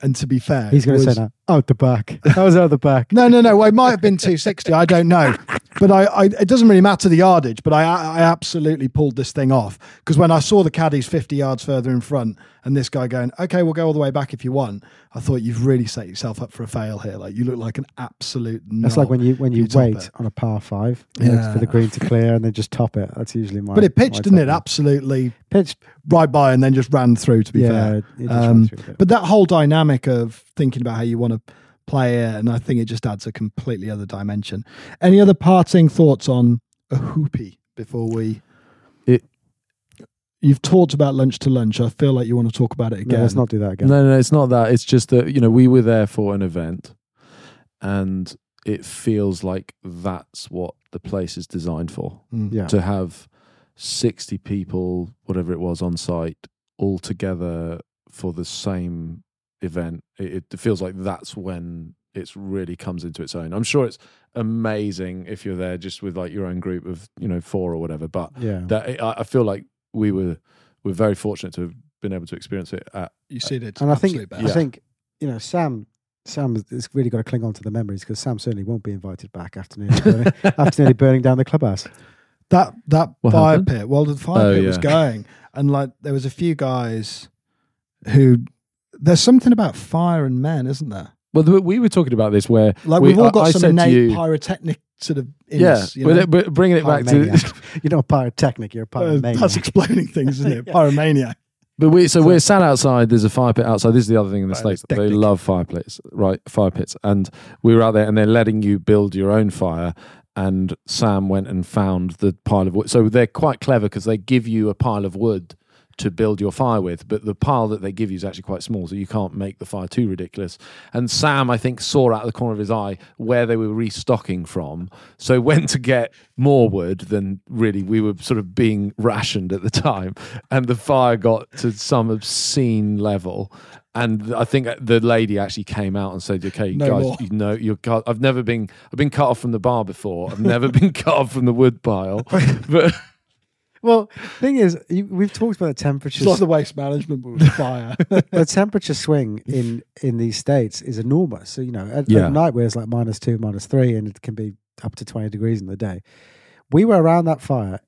And to be fair, He's going to was- say that out the back. That was out the back. No, no, no. Well, it might have been 260. I don't know. But I, I it doesn't really matter the yardage, but I I absolutely pulled this thing off because when I saw the caddies 50 yards further in front and this guy going, "Okay, we'll go all the way back if you want." I thought you've really set yourself up for a fail here. Like you look like an absolute. That's like when you when you, you wait it. on a par five Yeah. for the green to clear and then just top it. That's usually my. But it pitched, didn't it? Absolutely Pitched. right by, and then just ran through. To be yeah, fair, it just Um, went through a bit. But that whole dynamic of thinking about how you want to play it, and I think it just adds a completely other dimension. Any other parting thoughts on Ohoopee before we? It- You've talked about lunch to lunch. I feel like you want to talk about it No, again. let's not do that again. No, no, it's not that. It's just that you know we were there for an event, and it feels like that's what the place is designed for. Mm. Yeah. To have sixty people, whatever it was, on site all together for the same event. It, it feels like that's when it's really comes into its own. I'm sure it's amazing if you're there just with like your own group of you know four or whatever, but Yeah. that I, I feel like we were we're very fortunate to have been able to experience it at You see it. and I think best. I think you know Sam. Sam has really got to cling on to the memories because Sam certainly won't be invited back after nearly burning, after nearly burning down the clubhouse. that that What fire happened? pit. Well, the fire Oh, pit was going, and like there was a few guys who. There's something about fire and men, isn't there? Well, we were talking about this where Like we, we've all got I some said to innate you- pyrotechnic sort of. In yeah, you but, know? but bringing it back to, you're not pyrotechnic, you're a Uh, that's exploding things, isn't it? Yeah. Pyromaniac. but we so we're sat outside. There's a fire pit outside. This is the other thing in the states. They love fire pits, right? Fire pits, and we were out there, and they're letting you build your own fire. And Sam went and found the pile of wood. So they're quite clever because they give you a pile of wood to build your fire with, but the pile that they give you is actually quite small, so you can't make the fire too ridiculous. And Sam, I think, saw out of the corner of his eye where they were restocking from, so went to get more wood than really we were sort of being rationed at the time. And the fire got to some obscene level. And I think uh, the lady actually came out and said, "Okay, No guys, more. you know, you're. cut- I've never been. I've been cut off from the bar before. I've never been cut off from the wood pile. But well, thing is, you, we've talked about the temperatures. It's like the waste management, but with fire. the temperature swing in in these states is enormous. So you know, at, Yeah. at night where it's like minus two, minus three, and it can be up to twenty degrees in the day. We were around that fire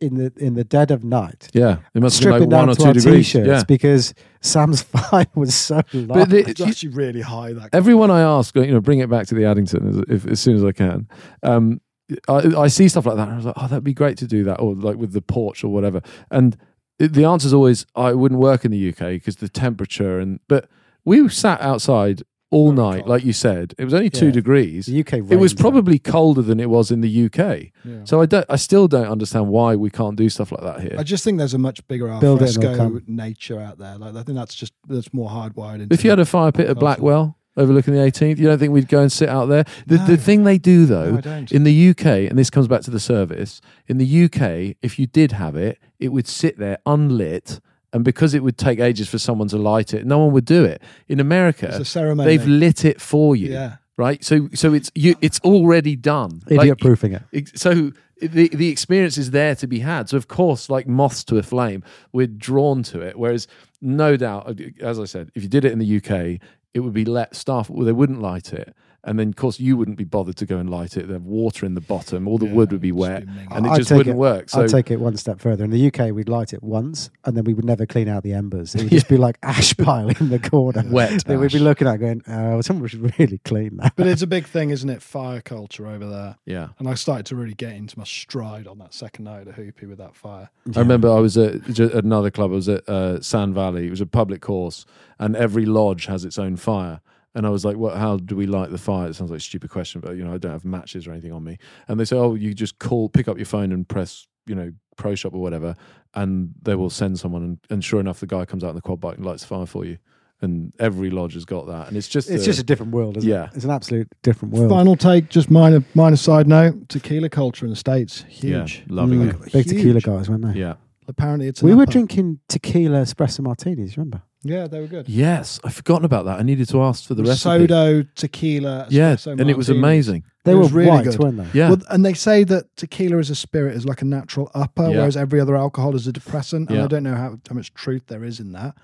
in the in the dead of night, yeah, it must have been stripping like one down or to two degrees. t-shirts Yeah, because Sam's fire was so low. but the, it's actually really high. That everyone I ask, you know, bring it back to the Addington as, if, as soon as I can. Um, I, I see stuff like that, and I was like, oh, that'd be great to do that, or like with the porch or whatever. And it, the answer is always, I wouldn't work in the UK because the temperature. And but we sat outside all Very night, cold. like you said. It was only two Yeah. degrees. the UK. It was rains, though. probably colder than it was in the UK. Yeah. So I don't, I still don't understand why we can't do stuff like that here. I just think there's a much bigger Build it and alfresco nature out there. Like I think that's just that's more hardwired. Into If you had a fire pit at Castle. Blackwell overlooking the 18th, you don't think we'd go and sit out there? The, No. the thing they do though, no, in the UK, and this comes back to the service, in the UK, if you did have it, it would sit there unlit. And because it would take ages for someone to light it, no one would do it. In it's America, a ceremony. they've lit it for you, yeah. right? So, so it's you, it's already done. Like, idiot proofing it. So the the experience is there to be had. So of course, like moths to a flame, we're drawn to it. Whereas, no doubt, uh, as I said, if you did it in the UK, it would be let staff. Well, they wouldn't light it, and then of course you wouldn't be bothered to go and light it. There'd water in the bottom, all the Yeah, would would be wet, be and it I'd just take wouldn't it- work. So I'd take it one step further. In the UK, we'd light it once, and then we would never clean out the embers. It would just be like ash pile in the corner. wet. That we'd be looking at going, oh, someone should really clean that. But it's a big thing, isn't it? Fire culture over there. yeah. And I started to really get into my stride on that second night at the Ohoopee with that fire. I remember I was at at another club. I was at uh, Sand Valley. It was a public course, and every lodge has its own fire. And I was like, "What? How do we light the fire?" It sounds like a stupid question, but you know, I don't have matches or anything on me. And they say, "Oh, you just call, pick up your phone and press, you know, Pro Shop or whatever, and they will send someone." And, and sure enough, the guy comes out in the quad bike and lights the fire for you. And every lodge has got that, and it's just It's a- just a different world, isn't Yeah. it? It's an absolute different world. Final take, just minor minor side note: tequila culture in the states, huge. Yeah, loving Mm, it. Big tequila guys, weren't they? Yeah. Apparently, it's an We were upper. drinking tequila espresso martinis, remember? Yeah, they were good. Yes, I've forgotten about that. I needed to ask for the recipe. Sodo, tequila, yeah, espresso and it was amazing. They It were really white, good. weren't they? Yeah, Well, and they say that tequila as a spirit is like a natural upper, Yeah. whereas every other alcohol is a depressant. And Yeah. I don't know how, how much truth there is in that.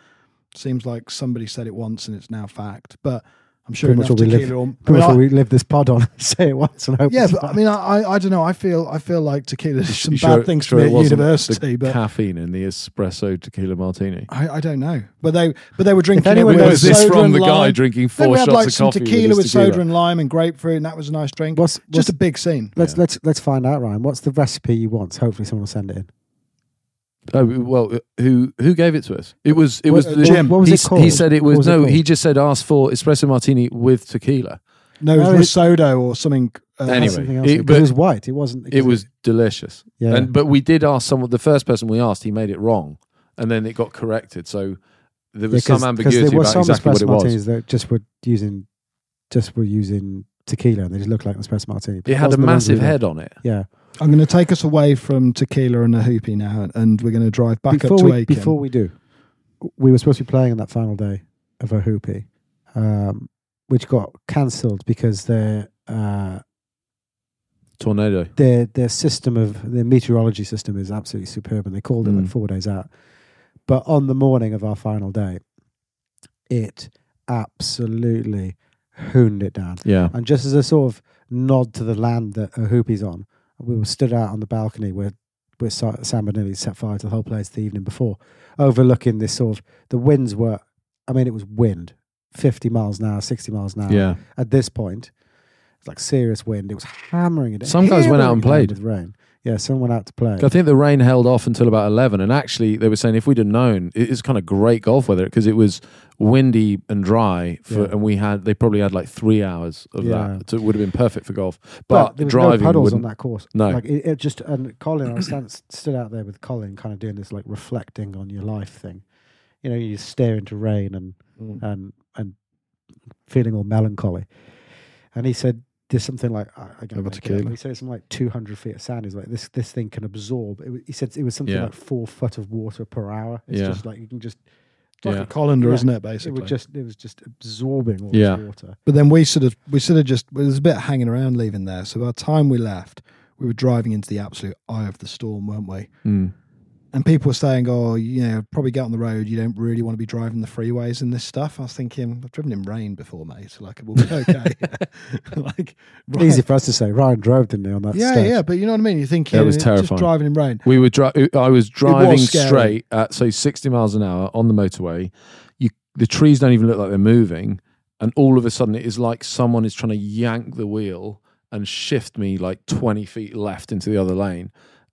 Seems like somebody said it once and it's now fact. But I'm sure Pretty much enough what we live- tequila. will- I mean, much I- what we live this pod on. Say it once and hope. yeah, it's but I mean, I, I I don't know. I feel I feel like tequila did some You bad things sure to it me at wasn't university, the but caffeine in the espresso tequila martini. I, I don't know. But they but they were drinking. it anyone with knows this from and the guy lime. drinking Then four we had shots like of some coffee tequila with, with his tequila? soda and lime and grapefruit, and that was a nice drink. what's, what's Just a big scene. let's Yeah. let's let's find out, Ryan. What's the recipe you want? Hopefully, someone will send it in. Oh well, who who gave it to us? It was it was What- the, Jim. What was he, it called? He said it was, was no. called? he just said ask for espresso martini with tequila. No, it was No, it- risotto or something. Uh, Anyway, something else. it- because but- it was white. It wasn't. It was delicious. Yeah. And but we did ask someone. The first person we asked, he made it wrong, and then it got corrected. So there was Yeah, some 'cause- 'cause ambiguity there were about some exactly what it was. martinis that just were using just were using tequila and they just looked like an espresso martini. But It had a wasn't the ones massive head on it. Yeah. I'm going to take us away from tequila and Ohoopee now, and we're going to drive back before up to we, Aiken. before we do, we were supposed to be playing on that final day of Ohoopee, um, which got cancelled because their uh, Tornado. their their system of their meteorology system is absolutely superb, and they called it like Mm. four days out. But on the morning of our final day, it absolutely hooned it down. Yeah. And just as a sort of nod to the land that Ohoopee's on, we were stood out on the balcony where where Sam had nearly set fire to the whole place the evening before, overlooking this sort of the winds were, I mean, it was wind, fifty miles an hour, sixty miles an hour. Yeah. At this point, it's like serious wind. It was hammering it. Some guys went out and played. with rain. Yeah, someone went out to play. I think the rain held off until about 11. And actually, they were saying if we'd have known, it is kind of great golf weather because it was windy and dry. For, Yeah. And we had, they probably had like three hours of Yeah. that. So it would have been perfect for golf. But, But, driving no puddles on that course. No. like it, it just and Colin, I stand, stood out there with Colin, kind of doing this like reflecting on your life thing. You know, you stare into rain and Mm. and and feeling all melancholy. And he said, "There's something like I, I don't Over know, tequila. He said it's something like 200 feet of sand. He's like this this thing can absorb. It, wa- he said it was something Yeah. like four foot of water per hour. It's Yeah. just like you can just like Yeah. a colander, Yeah. isn't it? it Basically. was just it was just absorbing all Yeah. this water. But then we sort of we sort of just there was a bit of hanging around leaving there. So by the time we left, we were driving into the absolute eye of the storm, weren't we? Mm. And people were saying, "Oh, you know, probably get on the road. You don't really want to be driving the freeways and this stuff." I was thinking, I've driven in rain before, mate. So like, we'll be okay. like, right. Easy for us to say. Ryan drove, didn't he, on that Yeah, stage? yeah, but you know what I mean. You think it was just terrifying. driving in rain. We were dri- I was driving scary. straight at say 60 miles an hour on the motorway. You the trees don't even look like they're moving, and all of a sudden it is like someone is trying to yank the wheel and shift me like 20 feet left into the other lane,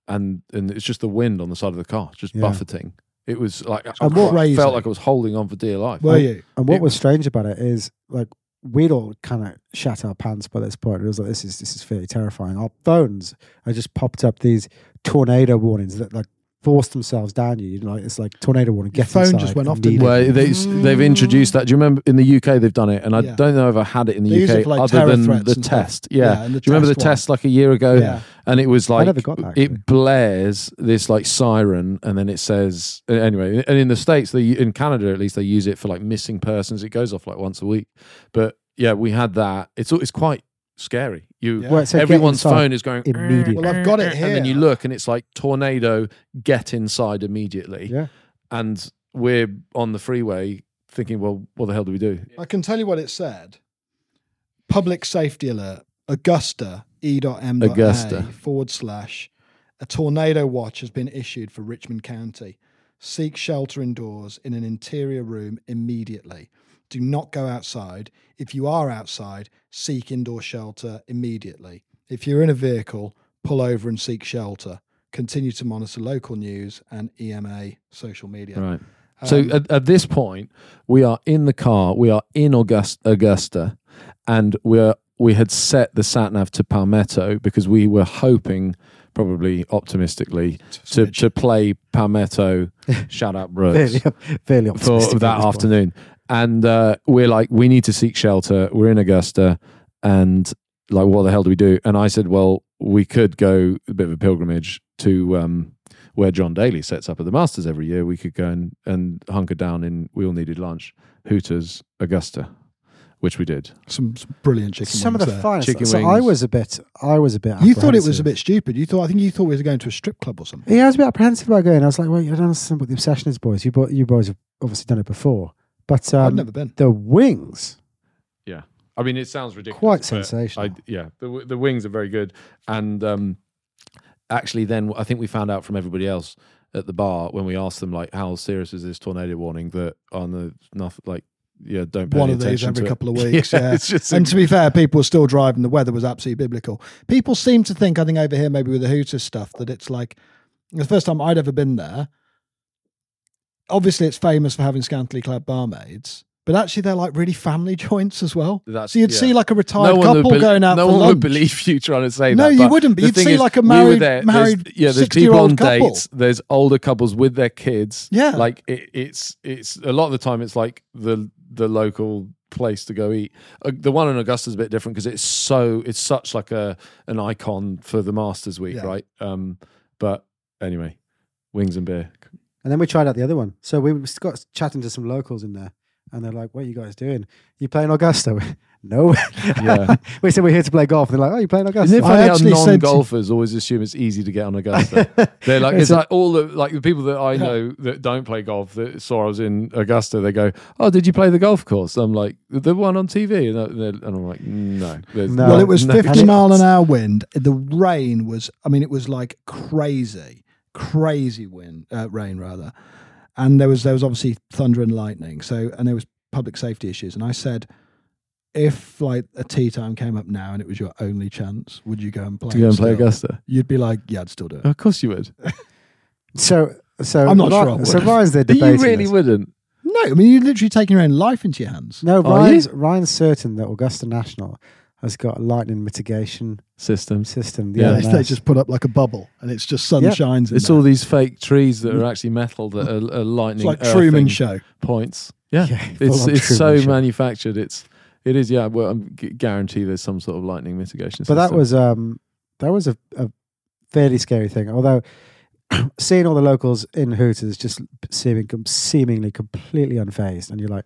and and it's just the wind on the side of the car, just Yeah. buffeting. It was like I And what- felt Crazy. like I was holding on for dear life. Were you? And what It was strange about it is like we'd all kind of shat our pants by this point. It was like this is this is fairly terrifying. Our phones had just popped up these tornado warnings that like forced themselves down you. you know, like it's like tornado warning. Your Get phone inside just went off, didn't Well, they they've introduced that. Do you remember in the UK they've done it, and I Yeah. don't know if I had it in the They UK it like, other than the test. Yeah. and the Do you remember the test one. test like a year ago? Yeah. And it was I like never got that, it blares this like siren, and then it says anyway. And in the states, they in Canada at least they use it for like missing persons. It goes off like once a week. But yeah, we had that. It's it's quite scary. You Yeah. Well, it everyone's phone is going immediately. Well, I've got it here. and then you look and it's like tornado. Get inside immediately Yeah. and we're on the freeway thinking, well, what the hell do we do? I can tell you what it said. Public safety alert. Augusta e.m. Augusta. forward slash a tornado watch has been issued for Richmond County. Seek shelter indoors in an interior room immediately. Do not go outside. If you are outside, seek indoor shelter immediately. If you're in a vehicle, pull over and seek shelter. Continue to monitor local news and EMA social media. Right. So Um, at, at this point, we are in the car. We are in August, Augusta, and we're we had set the sat nav to Palmetto because we were hoping, probably optimistically, to, to play Palmetto. shout out Brooks Fairly, fairly for optimistic at that afternoon. point. Afternoon. And uh, we're like, we need to seek shelter. We're in Augusta, and like, what the hell do we do? And I said, well, we could go a bit of a pilgrimage to um, where John Daly sets up at the Masters every year. We could go and, and hunker down in We All Needed Lunch, Hooters, Augusta, which we did. some, some brilliant chicken Some of the there. finest. Chicken so I was a bit. I was a bit. You thought it was a bit stupid. You thought I think you thought we were going to a strip club or something. Yeah, I was a bit apprehensive about going. I was like, well, I don't understand what the obsession is, boys. You, bo- you boys have obviously done it before, but I've um, never been. the wings yeah. I mean, it sounds ridiculous. Quite sensational. I, yeah, the the wings are very good, and um, actually, then I think we found out from everybody else at the bar when we asked them like, how serious is this tornado warning? That on the nothing like, yeah, don't pay One of these every to it. couple of weeks. yeah. it's just And to be fair, people were still driving. The weather was absolutely biblical. People seem to think, I think over here, maybe with the Hooters stuff, that it's like the first time I'd ever been there. Obviously, it's famous for having scantily clad barmaids, but actually, they're like really family joints as well. That's- so you'd yeah. see like a retired would couple bel- going out no for one lunch. would believe you trying to say No, that. you wouldn't, but you'd see is, like a we were married- there's- married yeah, there's 60-year-old people on couple. dates. There's older couples with their kids. Yeah. like it, it's it's a lot of the time it's like the the local place to go eat. Uh, the one in Augusta's a bit different because it's so it's such like a an icon for the Masters Week, Yeah. right? Um, but anyway, wings and beer. And then we tried out the other one. So we got chatting to some locals in there, and they're like, "What are you guys doing? You playing Augusta?" no. Yeah. we said we're here to play golf. And they're like, "Oh, you playing Augusta?" Isn't it funny how actually said non-golfers always assume it's easy to get on Augusta? They're like, It's it's a- like all the like the people that I know that don't play golf that saw I was in Augusta. They go, "Oh, did you play the golf course?" I'm like, "The one on TV," and, uh, and I'm like, "No." No. well, it was no 50 mile an hour wind. The rain was, I mean, it was like crazy, crazy wind, uh, rain rather. And there was there was obviously thunder and lightning. So and there was public safety issues. And I said, if like a tea time came up now and it was your only chance, would you go and play? to go and play still? Augusta. You'd be like, yeah, I'd still do it. Of course you would. So, so I'm not Ry- sure I would. So Ryan's there you really this. wouldn't. No, I mean, you're literally taking your own life into your hands. No, Ryan's Ryan's certain that Augusta National has got a lightning mitigation system. system. The Yeah. They, LMS. they just put up like a bubble and it's just sun Yeah. shines. In It's there. all these fake trees that are actually metal that are, are It's lightning. like Truman Show. points. Yeah, Yeah, it's it's Truman so Show. manufactured. It's it is. Yeah, well, I'm guarantee there's some sort of lightning mitigation. But that was um that was a, a fairly scary thing. Although seeing all the locals in Hooters just seeming seemingly completely unfazed, and you're like,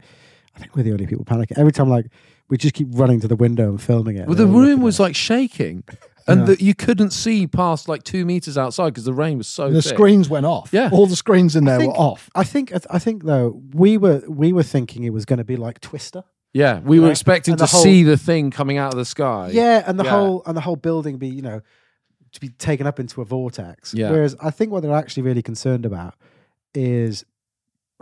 I think we're the only people panicking. Every time, like we just keep running to the window and filming it. Well, the room was like shaking, and Yeah. the, you couldn't see past like two meters outside because the rain was so the thick. screens went off. Yeah. All the screens in there think- were off. I think I think though we were we were thinking it was going to be like Twister. Yeah, we were Yeah. expecting And to the whole- see the thing coming out of the sky. Yeah, and the Yeah. whole and the whole building be you know to be taken up into a vortex. Yeah. Whereas I think what they're actually really concerned about is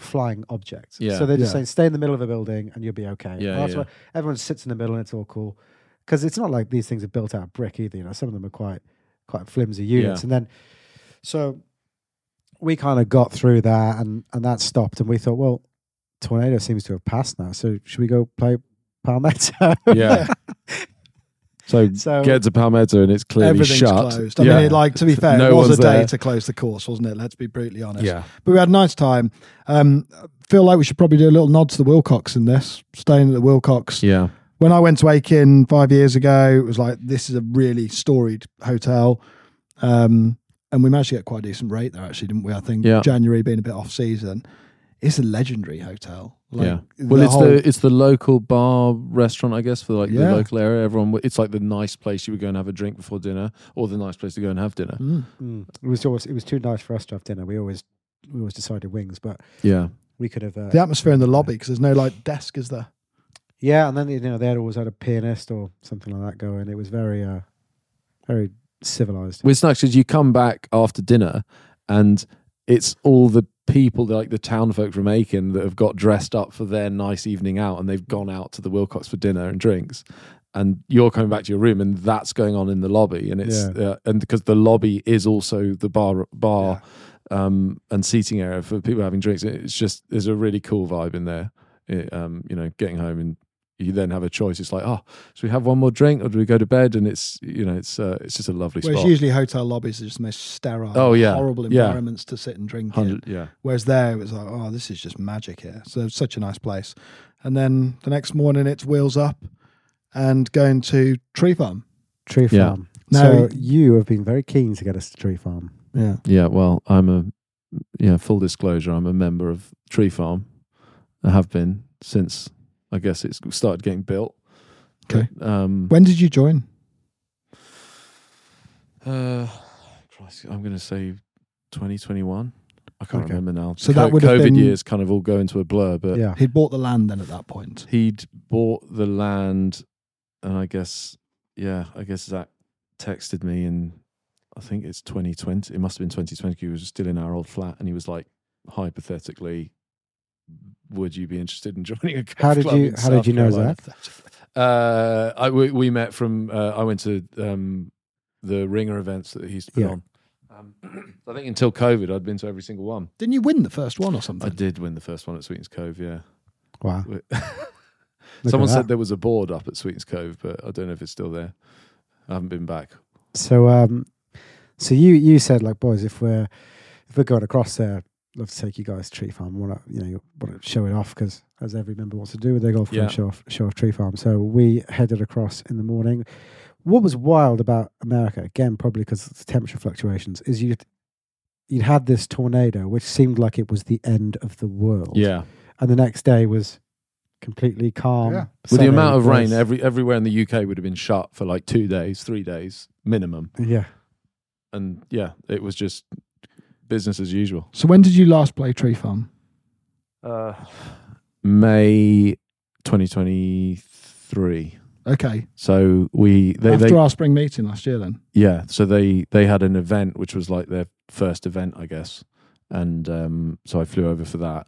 flying objects. Yeah. So they're just Yeah. saying stay in the middle of a building and you'll be okay. Yeah, And that's yeah. why everyone sits in the middle and it's all cool. Because it's not like these things are built out of brick either. You know, some of them are quite quite flimsy units. Yeah. And then so we kind of got through that and and that stopped and we thought, well, tornado seems to have passed now. So should we go play Palmetto? yeah. so, So- get to Palmetto and it's clearly Everything's shut. closed. I yeah. mean, it, like to be fair, No it was a day there. to close the course, wasn't it? Let's be brutally honest. yeah, But we had a nice time. Um, feel like we should probably do a little nod to the Wilcox in this. Staying at the Wilcox. yeah, When I went to Aiken five years ago, it was like this is a really storied hotel. Um, and we managed to get quite a decent rate there, actually, didn't we? I think Yeah. January being a bit off season. It's a legendary hotel. Like, yeah. Well, it's whole- the it's the local bar restaurant, I guess, for like Yeah. the local area. Everyone, it's like the nice place you would go and have a drink before dinner, or the nice place to go and have dinner. Mm. Mm. It was always it was too nice for us to have dinner. We always we always decided wings, but Yeah, we could have. Uh, the atmosphere in the lobby because there's no like desk, is there? yeah, and then you know they had always had a pianist or something like that going. It was very uh, very civilized. Well, it's nice because you come back after dinner and it's all the people, like the town folk from Aiken, that have got dressed up for their nice evening out and they've gone out to the Wilcox for dinner and drinks. And you're coming back to your room, and that's going on in the lobby, and it's uh, and because the lobby is also the bar bar um, and seating area for people having drinks. It's just there's a really cool vibe in there. It, um, you know, getting home and you then have a choice. It's like, oh, should we have one more drink or do we go to bed? And it's you know, it's uh, it's just a lovely Whereas spot. usually hotel lobbies are just the most sterile, Oh, yeah. horrible Yeah. environments to sit and drink in. yeah. Whereas there it was like, oh, this is just magic here. So it's such a nice place. And then the next morning it's wheels up and going to Tree Farm. Tree Yeah. Farm. Now- so you have been very keen to get us to Tree Farm. Yeah. Yeah, well, I'm a yeah, full disclosure, I'm a member of Tree Farm. I have been since I guess it's started getting built. Okay. But, um When did you join? uh Christ, I'm going to say 2021. I can't Okay. remember now. So that Co- would have COVID been- years kind of all go into a blur, but yeah. He'd bought the land then at that point. he'd bought the land, and I guess, yeah, I guess Zach texted me in, I think it's 2020. It must have been 2020. He was still in our old flat, and he was like, hypothetically, would you be interested in joining a golf How did club you- in how did you know Carolina? Uh, I we, we met from uh, I went to um, the Ringer events that he used to put Yeah. on. Um, I think until COVID, I'd been to every single one. Didn't you win the first one or something? I something? did win the first one at Sweetens Cove. Yeah, Wow. We- Look someone at said there was a board up at Sweetens Cove, but I don't know if it's still there. I haven't been back. So, um, so you you said like, boys, if we're if we're going across there, I'd love to take you guys to Tree Farm. Want to you know want to show it off because as every member wants to do with their golf club, Yeah. show off show off Tree Farm. So we headed across in the morning. What was wild about America, again, probably because of the temperature fluctuations, is you you'd had this tornado which seemed like it was the end of the world. Yeah, and the next day was completely calm. Yeah. with the amount of rain, every everywhere in the UK would have been shut for like two days, three days minimum, yeah. and yeah, it was just business as usual. So when did you last play Tree Farm? Uh, May 2023. Okay, So we they, after they our spring meeting last year, then. yeah. So they they had an event which was like their first event, I guess, and um, so I flew over for that.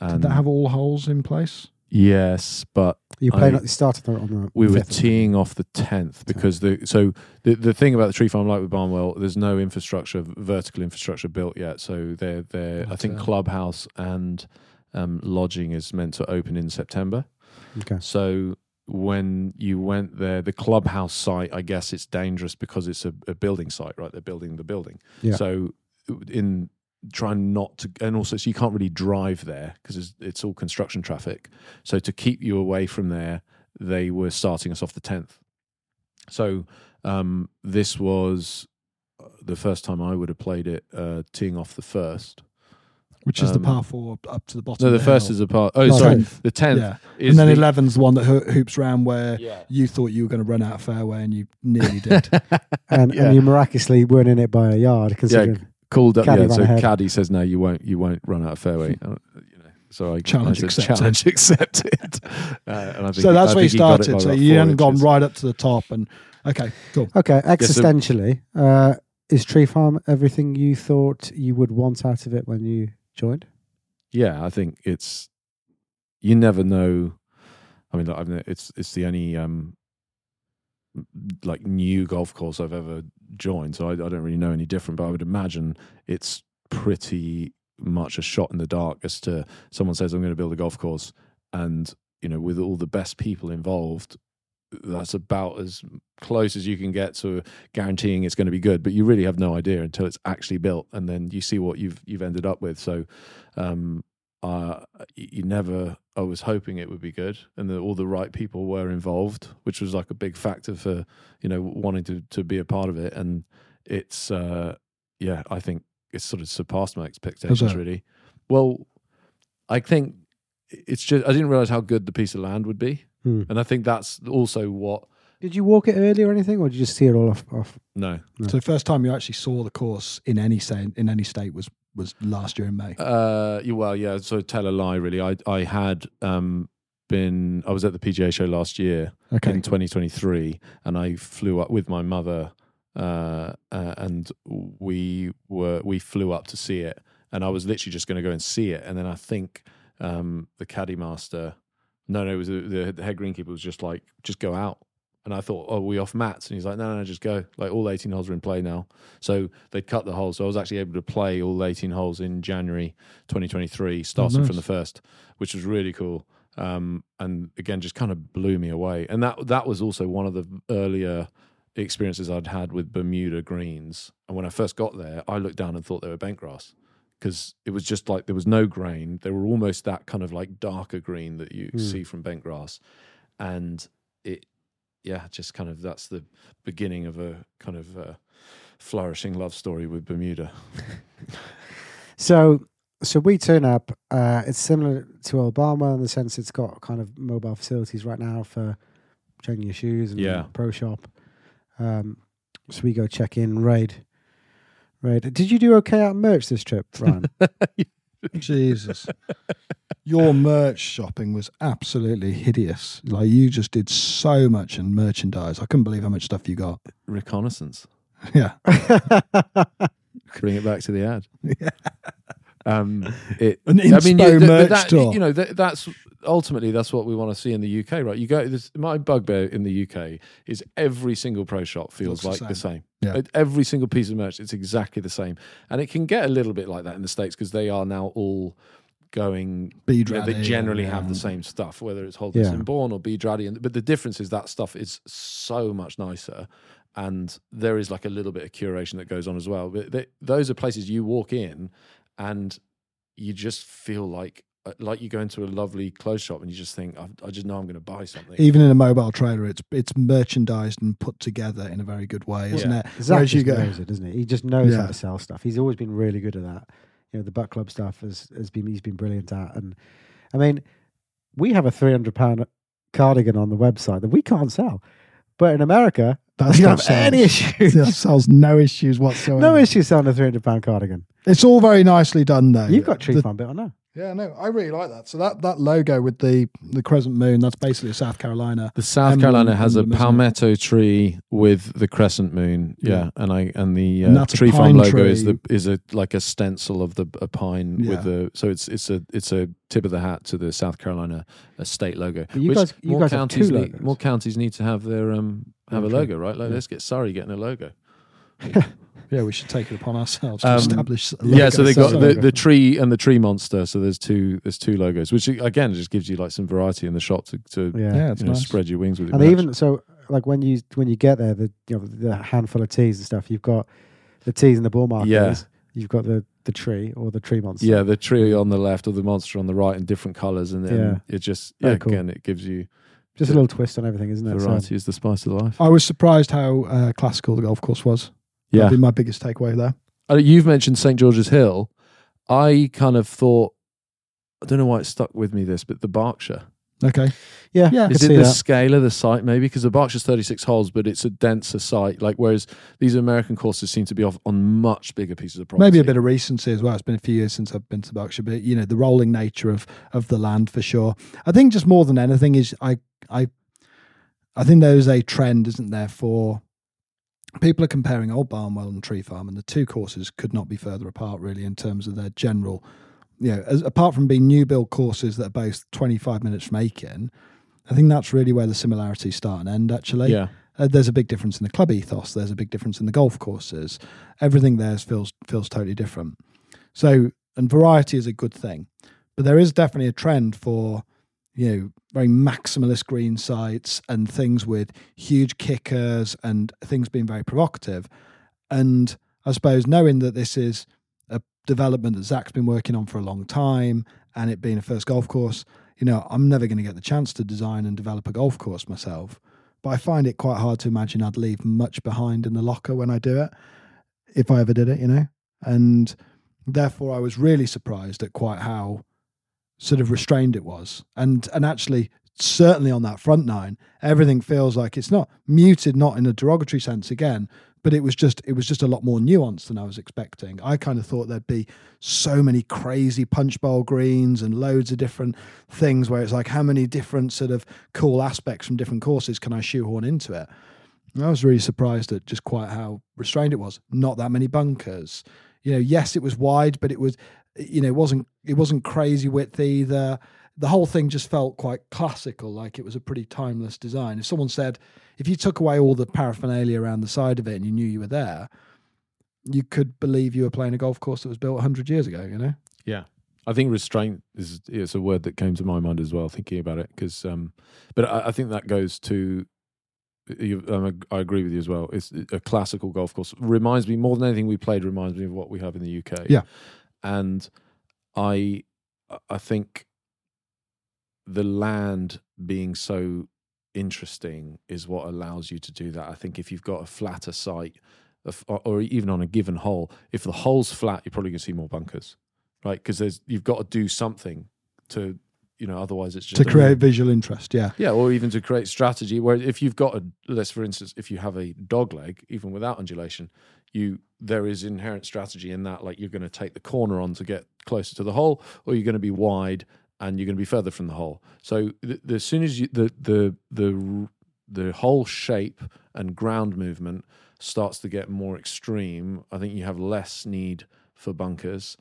Did And that have all holes in place? Yes, but You played I- at the start of the, on the we were fifth, teeing off the tenth because the so the the thing about the tree farm, like with Barnwell, there's no infrastructure, vertical infrastructure built yet. So they're they're I think it. clubhouse and um, lodging is meant to open in September. Okay. So when you went there, the clubhouse site, I guess it's dangerous because it's a, a building site, right? They're building the building. Yeah. So in trying not to, and also, so you can't really drive there because it's, it's all construction traffic. So to keep you away from there, they were starting us off the 10th. So um, this was uh, the first time I would have played it, uh, teeing off the first. Which is the Um, par four up- up to the bottom. No, of the first hill. is a part. Oh, No, sorry, 10th. the 10th Yeah, is and then the, 11's the one that ho- hoops round where Yeah. you thought you were going to run out of fairway and you nearly did. and, Yeah. and you miraculously weren't in it by a yard considering called up. Caddy yeah, so ahead. caddy says no, you won't. You won't run out of fairway. You know, so I Challenge I said, accepted. Challenge accepted. Uh, and I think so that's I where you think he got it started. So you four hadn't gone right up to the top. And okay, cool. okay existentially uh, is tree farm everything you thought you would want out of it when you joined Yeah, I think it's. You never know. I mean, I've, it's it's the only um, like new golf course I've ever joined, so I, I don't really know any different. But I would imagine it's pretty much a shot in the dark as to someone says I'm going to build a golf course, and you know, with all the best people involved, that's about as close as you can get to guaranteeing it's going to be good. But you really have no idea until it's actually built, and then you see what you've you've ended up with. So, um, uh, you you never. I was hoping it would be good, and that all the right people were involved, which was like a big factor for you know wanting to to be a part of it. And it's uh, yeah, I think it's sort of surpassed my expectations. Really, well, I think it's just I didn't realize how good the piece of land would be, Hmm. and I think that's also what. did you walk it early or anything or did you just see it all off, off? No, No. So the first time you actually saw the course in any state in any state was was last year in May. Uh, well, yeah. So tell a lie, really. I I had um been. I was at the PGA show last year Okay, in 2023, and I flew up with my mother, uh, uh, and we were we flew up to see it, and I was literally just going to go and see it, and then I think um the caddy master, no, no, it was the, the, the head greenkeeper was just like, just go out. And I thought, oh, we off mats? And he's like, no, no, no, just go. Like all 18 holes are in play now. So they'd cut the holes. So I was actually able to play all 18 holes in January 2023, starting nice. from the first, which was really cool. Um, and again, just kind of blew me away. And that that was also one of the earlier experiences I'd had with Bermuda greens. And when I first got there, I looked down and thought they were bent grass because it was just like there was no grain. They were almost that kind of like darker green that you Hmm. see from bent grass, and it, yeah, just kind of that's the beginning of a kind of uh, flourishing love story with Bermuda. so so we turn up uh, it's similar to old Barnwell in the sense it's got kind of mobile facilities right now for checking your shoes and Yeah. pro shop um, so we go check in raid Right. Did you do okay out merch this trip, Ryan? Jesus. Your merch shopping was absolutely hideous. Like you just did so much in merchandise. I couldn't believe how much stuff you got. Reconnaissance. Yeah. Bring it back to the ad. Yeah. Um, it, An I mean, inspo you, merch that, store. you know, th- that's ultimately that's what we want to see in the UK, right? You go. This, my bugbear in the UK is every single pro shop feels Looks the like the same. Yeah. Every single piece of merch, it's exactly the same, and it can get a little bit like that in the states because they are now all going. Bead you know, they rally, generally have the same stuff, whether it's Holders Yeah. and Born or Bead and but the difference is that stuff is so much nicer. And there is like a little bit of curation that goes on as well. But they, those are places you walk in, and you just feel like Uh, like you go into a lovely clothes shop and you just think, I, I just know I'm going to buy something. Even in a mobile trailer, it's it's merchandised and put together in a very good way, isn't Yeah. it? Zach Whereas you just go, knows it, doesn't he? He just knows how to sell stuff. He's always been really good at that. You know, the Buck Club stuff has, has been he's been brilliant at. And I mean, we have a three hundred pound cardigan on the website that we can't sell. But in America, that we don't stuff have any issues. That sells no issues whatsoever. no issues selling a three hundred pound cardigan. It's all very nicely done, though. You've got tree The- farm bit on now. Yeah, no, I really like that. So that that logo with the the crescent moon, that's basically South Carolina. the South emblem- Carolina has a emblem, it? palmetto tree with the crescent moon. Yeah, Yeah. and I and the uh, that's a tree farm pine logo is tree. the is a like a stencil of the a pine Yeah. with the so it's it's a it's a tip of the hat to the South Carolina uh, state logo. But you guys- you more guys have counties two need, logos. more counties need to have their um have a logo, right? Like Yeah. let's get Surrey getting a logo. Yeah, we should take it upon ourselves to Um, establish. a yeah, so they got the, the tree and the tree monster. So there's two there's two logos, which again just gives you like some variety in the shot to, to Yeah. yeah, it's you know, nice. spread your wings with. Your And even so, like when you when you get there, the you know the handful of teas and stuff, you've got the teas and the ball markers. Yeah. You've got the the tree or the tree monster. Yeah, the tree on the left or the monster on the right in different colours, and then Yeah. it just yeah, cool. again it gives you just a little twist on everything, isn't it? So- variety is the spice of life. I was surprised how uh, classical the golf course was. Yeah, That'd be my biggest takeaway there. Uh, you've mentioned St George's Hill. I kind of thought I don't know why it stuck with me this, but the Berkshire Okay, yeah, Yeah. I is it see the that. scale of the site maybe because the Berkshire's thirty six holes, but it's a denser site. Like whereas these American courses seem to be off on much bigger pieces of property. maybe a bit of recency as well. It's been a few years since I've been to Berkshire, but you know the rolling nature of of the land for sure. I think just more than anything is I I I think there's a trend, isn't there, for people are comparing Old Barnwell and Tree Farm, and the two courses could not be further apart really in terms of their general. You know, as, apart from being new build courses that are both 25 minutes from Aiken, I think that's really where the similarities start and end. Actually, Yeah, uh, there's a big difference in the club ethos. There's a big difference in the golf courses. Everything there feels feels totally different. So, and variety is a good thing, but there is definitely a trend for you know very maximalist green sites and things with huge kickers and things being very provocative. And I suppose knowing that this is a development that Zach's been working on for a long time, and it being a first golf course, you know, I'm never going to get the chance to design and develop a golf course myself but I find it quite hard to imagine I'd leave much behind in the locker when I do it, if I ever did it, you know. And therefore, I was really surprised at quite how sort of restrained it was, and and actually, certainly on that front nine, everything feels like it's not muted, not in a derogatory sense again, but it was just it was just a lot more nuanced than I was expecting. I kind of thought there'd be so many crazy punch bowl greens and loads of different things where it's like how many different sort of cool aspects from different courses can I shoehorn into it? I was really surprised at just quite how restrained it was. Not that many bunkers. You know, yes, it was wide, but it was, you know, it wasn't it wasn't crazy width either. The whole thing just felt quite classical, like it was a pretty timeless design. If someone said, if you took away all the paraphernalia around the side of it and you knew you were there, you could believe you were playing a golf course that was built 100 years ago, you know? Yeah, I think restraint is is a word that came to my mind as well, thinking about it. Because, um, but I, I think that goes to. You, um, I agree with you as well. It's a classical golf course. Reminds me more than anything we played. Reminds me of what we have in the UK. Yeah. And I, I think the land being so interesting is what allows you to do that. I think if you've got a flatter site, or even on a given hole, if the hole's flat, you're probably going to see more bunkers, right? Because there's you've got to do something to you know, otherwise it's just to create visual interest. Yeah, Yeah, or even to create strategy where if you've got a let's for instance, if you have a dog leg, even without undulation, you there is inherent strategy in that like you're going to take the corner on to get closer to the hole, or you're going to be wide and you're going to be further from the hole. So the, the, as soon as you the the the the whole shape and ground movement starts to get more extreme, I think you have less need for bunkers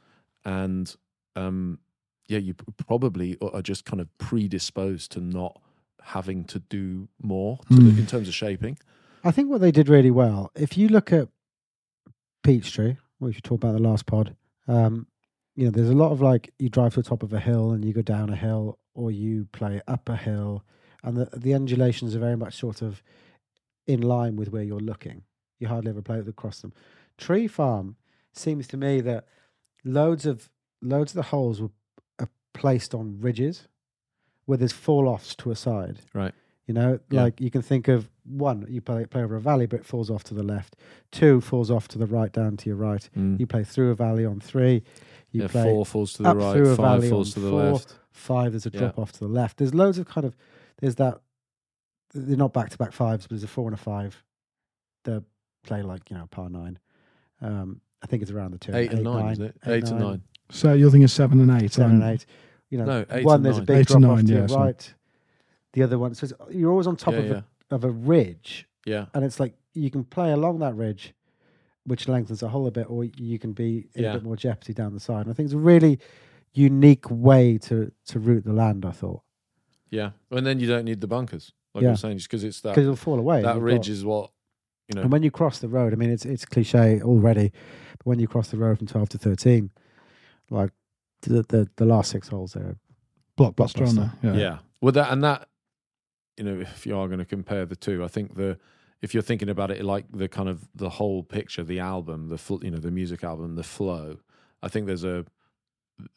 and um yeah, you probably are just kind of predisposed to not having to do more to the, Mm. in terms of shaping. I think what they did really well, if you look at Peachtree, which we talked about the last pod, um, you know, there's a lot of like you drive to the top of a hill and you go down a hill, or you play up a hill, and the the undulations are very much sort of in line with where you're looking. You hardly ever play across them. Tree Farm seems to me that loads of loads of the holes were are placed on ridges where there's fall offs to a side. Right. You know, Yeah. like you can think of one, you play play over a valley, but it falls off to the left. Two falls off to the right, down to your right. Mm. You play through a valley on three. You yeah, play four falls to the up right, through a five valley falls on to the four. left. five. There's a Yeah. drop off to the left. There's loads of kind of there's that. They're not back to back fives, but there's a four and a five. They play like you know par nine. Um, I think it's around the two. Eight and nine, is it? Eight and nine. so you're thinking seven and eight, seven and eight. You know, No, eight one and there's nine. a big Eight drop and off nine, to yeah, your so- right. The other one, so it's, you're always on top Yeah, of yeah, a of a ridge, yeah. and it's like you can play along that ridge, which lengthens the hole a bit, or you can be in Yeah. a bit more jeopardy down the side. And I think it's a really unique way to to route the land. I thought Yeah, and then you don't need the bunkers, like I Yeah. was saying, just because it's that because it'll fall away. that ridge got- is what you know. and when you cross the road, I mean, it's it's cliche already, but when you cross the road from twelve to thirteen, like the the, the last six holes there, blockbuster, on Blockbuster. Yeah. yeah. well, that and that, you know, if you are going to compare the two, I think the if you're thinking about it like the kind of the whole picture, the album, the full, you know, the music album, the flow. I think there's a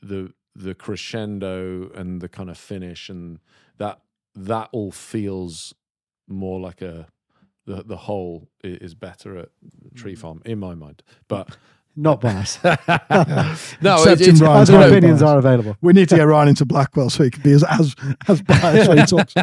the the crescendo and the kind of finish and that that all feels more like a the the whole is better at Tree mm. Farm in my mind, but not biased. no, Except it- in it's, Ryan's I don't Other know. opinions biased. are available. We need to get Ryan into Barnwell so he can be as as, as biased when he talks.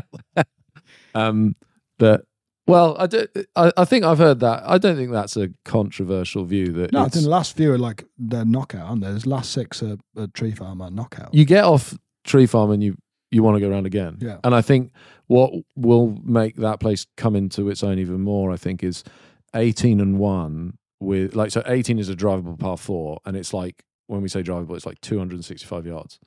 Um, but well, I, do, I I think I've heard that. I don't think that's a controversial view. That No, I it's- think the last few are like they're knockout, aren't there? There's last six are, are Tree Farm are knockout. you get off Tree Farm and you you want to go around again. Yeah. And I think what will make that place come into its own even more, I think, is eighteen and one with like so eighteen is a drivable par four, and it's like when we say drivable, it's like two hundred and sixty five yards,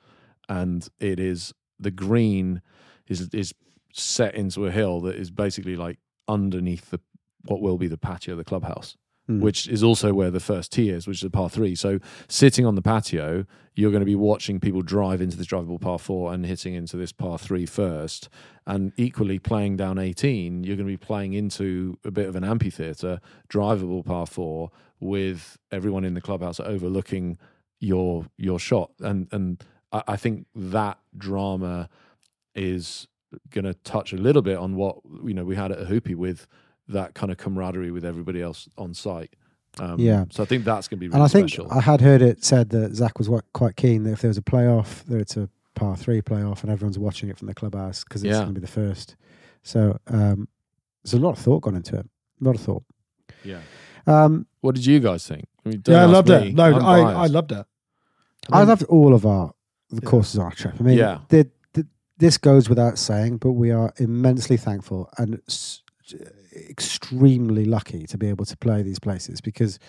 and it is the green is is set into a hill that is basically like underneath the what will be the patio of the clubhouse Hmm. which is also where the first tee is, which is a par three. So sitting on the patio, you're going to be watching people drive into this drivable par four and hitting into this par three first. And equally playing down 18, you're going to be playing into a bit of an amphitheatre, drivable par four, with everyone in the clubhouse overlooking your your shot. And and I, I think that drama is going to touch a little bit on what you know we had at Ohoopee with that kind of camaraderie with everybody else on site. Um, Yeah. So I think that's going to be really and I think special. I had heard it said that Zach was quite keen that if there was a playoff, that it's a par three playoff, and everyone's watching it from the clubhouse because it's Yeah. going to be the first. So um, there's a lot of thought gone into it. A lot of thought. yeah. Um, What did you guys think? I mean, yeah, I loved me. it. No, I, I loved it. I think- loved all of our the Yeah. courses on our trip. I mean, Yeah. the, this goes without saying, but we are immensely thankful and s- extremely lucky to be able to play these places because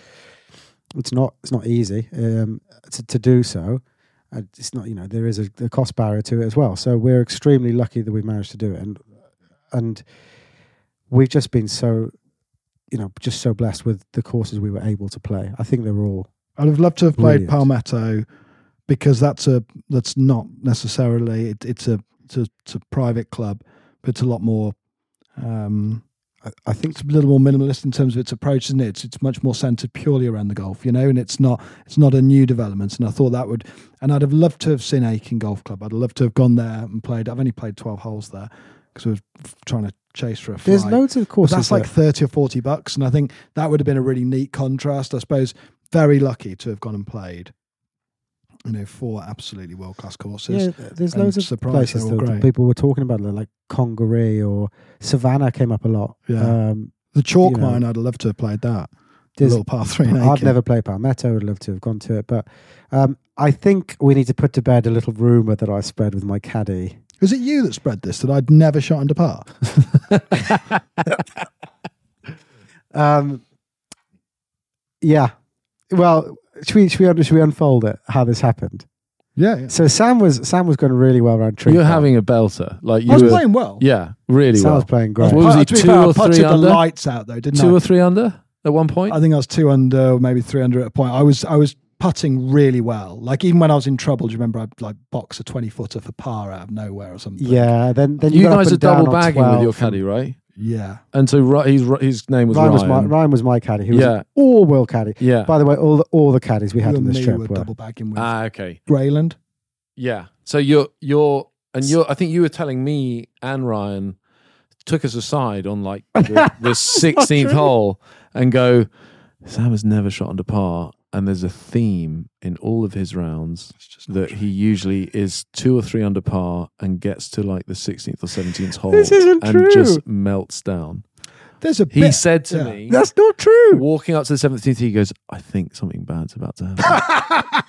it's not it's not easy um, to, to do so. And it's not you know there is a, a cost barrier to it as well. So we're extremely lucky that we've managed to do it, and and we've just been so you know just so blessed with the courses we were able to play. I think they were all I'd have loved to have played Palmetto because that's a that's not necessarily it, it's a it's a, private club, but it's a lot more. Um, I, I think it's a little more minimalist in terms of its approach, isn't it? It's, it's much more centered purely around the golf, you know, and it's not it's not a new development. And I thought that would, and I'd have loved to have seen Aiken Golf Club. I'd have loved to have gone there and played. I've only played twelve holes there because I was trying to chase for a flight. there's loads of But courses that's like that- thirty or forty bucks, and I think that would have been a really neat contrast. I suppose very lucky to have gone and played You know, four absolutely world class courses. Yeah, there's loads of places that people were talking about, like Congaree or Savannah came up a lot. Yeah. Um, The chalk you know, mine, I'd love to have played that. The there's- little par three. I'd never played Palmetto. I'd love to have gone to it, but um, I think we need to put to bed a little rumor that I spread with my caddy. Was it you that spread this that I'd never shot under par? Um, yeah. Well, should we, should we should we unfold it? How this happened? Yeah, yeah. So Sam was Sam was going really well around tree. You're Farm. having a belter. Like you I was were, playing well. yeah, really Sam well. was playing great. What was he, to two fair, I or three putted under? the lights out though, didn't Two I? or three under at one point. I think I was two under, maybe three under at a point. I was I was putting really well. Like even when I was in trouble, do you remember I'd like box a twenty footer for par out of nowhere or something? Yeah. Then then you, you guys are double on bagging with your caddy, right? Yeah. And so Ry- he's, his name was Ryan Ryan. was my Ryan was my caddy. He was Yeah. an all world caddy. yeah. By the way, all the all the caddies we had you in and this me trip were were double bagging with Ah, okay. Grayland. Yeah. So you're you're and you're. I think you were telling me and Ryan took us aside on like the, the sixteenth hole and go. Sam has never shot under par, and there's a theme in all of his rounds It's just not that true. he usually is two or three under par and gets to like the sixteenth or seventeenth hole This isn't and true. just melts down. There's a He bit. said to yeah. me, That's not true. walking up to the seventeenth, he goes, "I think something bad's about to happen."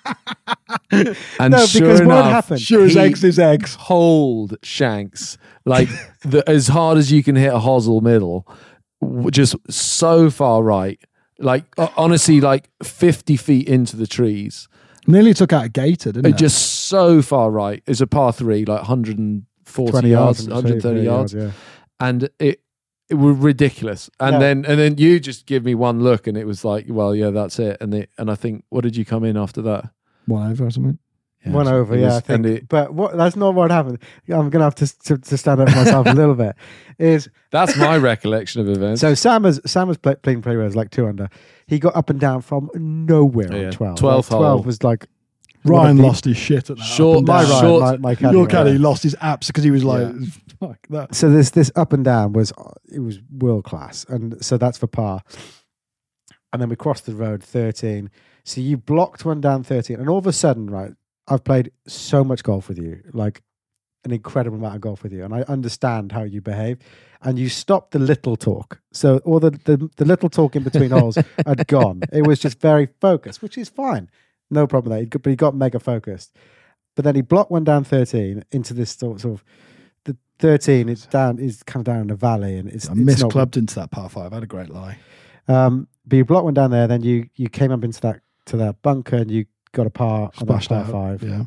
and No, sure because what enough, happened? Sure as eggs is eggs. Hold shanks like the, as hard as you can hit a hosel middle, just so far right. Like honestly, like fifty feet into the trees, Nearly took out a gator, didn't it? just so far right. It's a par three, like 140 Twenty yards, yards, 130 yards, Yeah. and it it was ridiculous. And Yeah. then and then you just give me one look, and it was like, well, yeah, that's it. And it, and I think, what did you come in after that? one over or something. Yeah, One over, yeah, was- I think. and it- but what, that's not what happened. I'm going to have to, to to stand up for myself a little bit. Is that's my recollection of events. so Sam was Sam was play, playing pretty well. Was like two under. He got up and down from nowhere Yeah, on twelve. 12th Like, twelve was like Ryan of the- lost his shit at that. Short- up my. Ryan, short- my, my caddy. Your right. lost his apps because he was like, Yeah. fuck that. So this this up and down was it was world class, and so that's for par. And then we crossed the road thirteen. So you blocked one down thirteen, and all of a sudden, right? I've played so much golf with you, like an incredible amount of golf with you, and I understand how you behave. And you stopped the little talk. So all the the, the little talk in between holes had gone. It was just very focused, which is fine, no problem there. He got- But he got mega focused. But then he blocked one down thirteen into this sort of the thirteen. It's down. Is kind of down in a valley, and it's I it's not- misclubbed into that par five. I had a great lie. Um, but you blocked one down there. Then you you came up into that to that bunker, and you got a par on that Splashed par out. five. Yeah.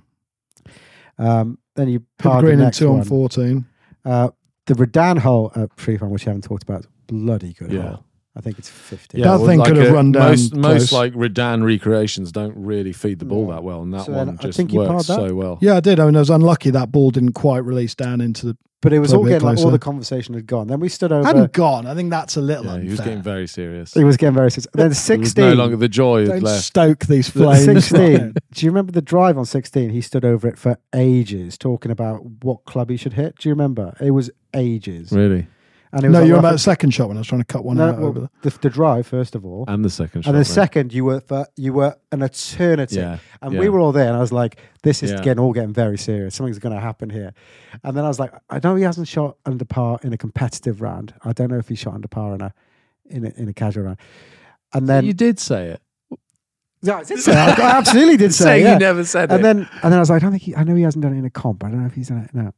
Um, then you Hit the parred the green in next two one. on 14. Uh, the Redan hole at Tree Farm, which you haven't talked about, is bloody good Yeah. hole. I think it's fifty. That well, thing could have a- run down Most, most like Redan recreations don't really feed the ball No. that well, and that So then one I just think you works so well. Yeah, I did. I mean, I was unlucky that ball didn't quite release down into the. But it was all getting like all the conversation had gone. Then we stood over. hadn't gone. I think that's a little Yeah, unfair. he was getting very serious. He was getting very serious. Then sixteen. no longer the joy had Don't left. stoke these flames. 16. Do you remember the drive on 16? He stood over it for ages talking about what club he should hit. Do you remember? It was ages. Really, And it was no, like you're rough- about the second shot when I was trying to cut one no, out well, over. the, the drive first of all. and the second shot. and the mate. second you were for you were an eternity. yeah, And yeah. we were all there, and I was like, "This is Yeah. getting all getting very serious. Something's going to happen here." And then I was like, "I know he hasn't shot under par in a competitive round. I don't know if he shot under par in a in a, in a casual round." And then you did say it. yeah, I did say I I absolutely did say Saying yeah. you never said and it. then and then I was like, I don't think he, I know he hasn't done it in a comp. I don't know if he's done it in a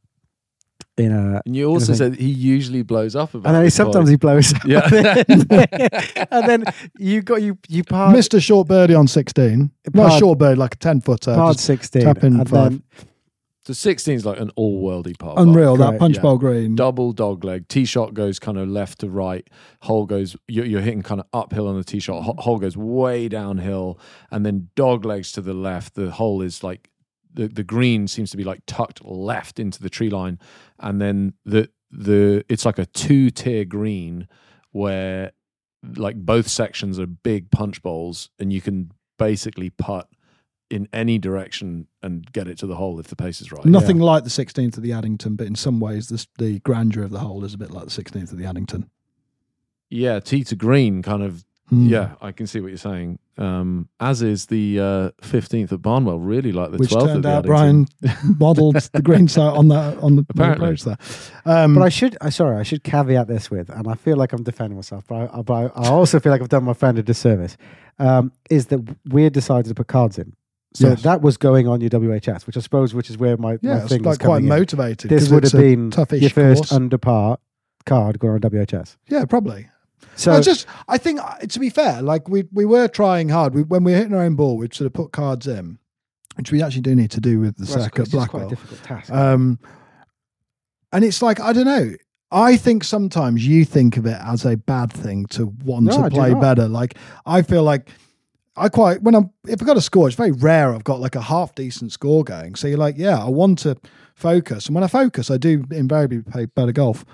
in a. and you also said he usually blows up about. And then he, sometimes point. he blows. up. Yeah. and then you got you you parred, Missed a short birdie on 16. Not a short bird, like a 10 footer. parred just sixteen. tap in and five. then So 16 is like an all worldy par. five. Unreal, that punch yeah. bowl green. Double dog leg. Tee shot goes kind of left to right. Hole goes, you're, you're hitting kind of uphill on the tee shot. Hole goes way downhill. And then dog legs to the left. The hole is like, the, the green seems to be like tucked left into the tree line. And then the, the, it's like a two tier green where like both sections are big punch bowls and you can basically putt in any direction and get it to the hole if the pace is right. Nothing like the 16th of the Addington, but in some ways, this, the grandeur of the hole is a bit like the 16th of the Addington. Yeah, tee to green kind of Mm. Yeah, I can see what you're saying. Um, as is the uh, fifteenth at Barnwell. Really like the which twelfth. turned at out Brian Addington. modelled the green side on that on the Apparently. approach there. Um, But I should, I sorry, I should caveat this with, and I feel like I'm defending myself, but I, but I, I also feel like I've done my friend a disservice. Um, is that we had decided to put cards in, so Yes. that was going on your WHS, which I suppose, which is where my yeah, my it's thing was like quite coming in. motivated. This 'cause would have been toughish your first course. under par card going on WHS. yeah, probably. So I just, I think, uh, to be fair, like we we were trying hard. We, when we were hitting our own ball, we'd sort of put cards in, which we actually do need to do with the well, circuit it's quite a difficult task. Um, and it's like I don't know. I think sometimes you think of it as a bad thing to want No, to play better. Like I feel like I quite when I'm if I got a score, it's very rare I've got like a half decent score going. So you're like, yeah, I want to focus, and when I focus, I do invariably play better golf.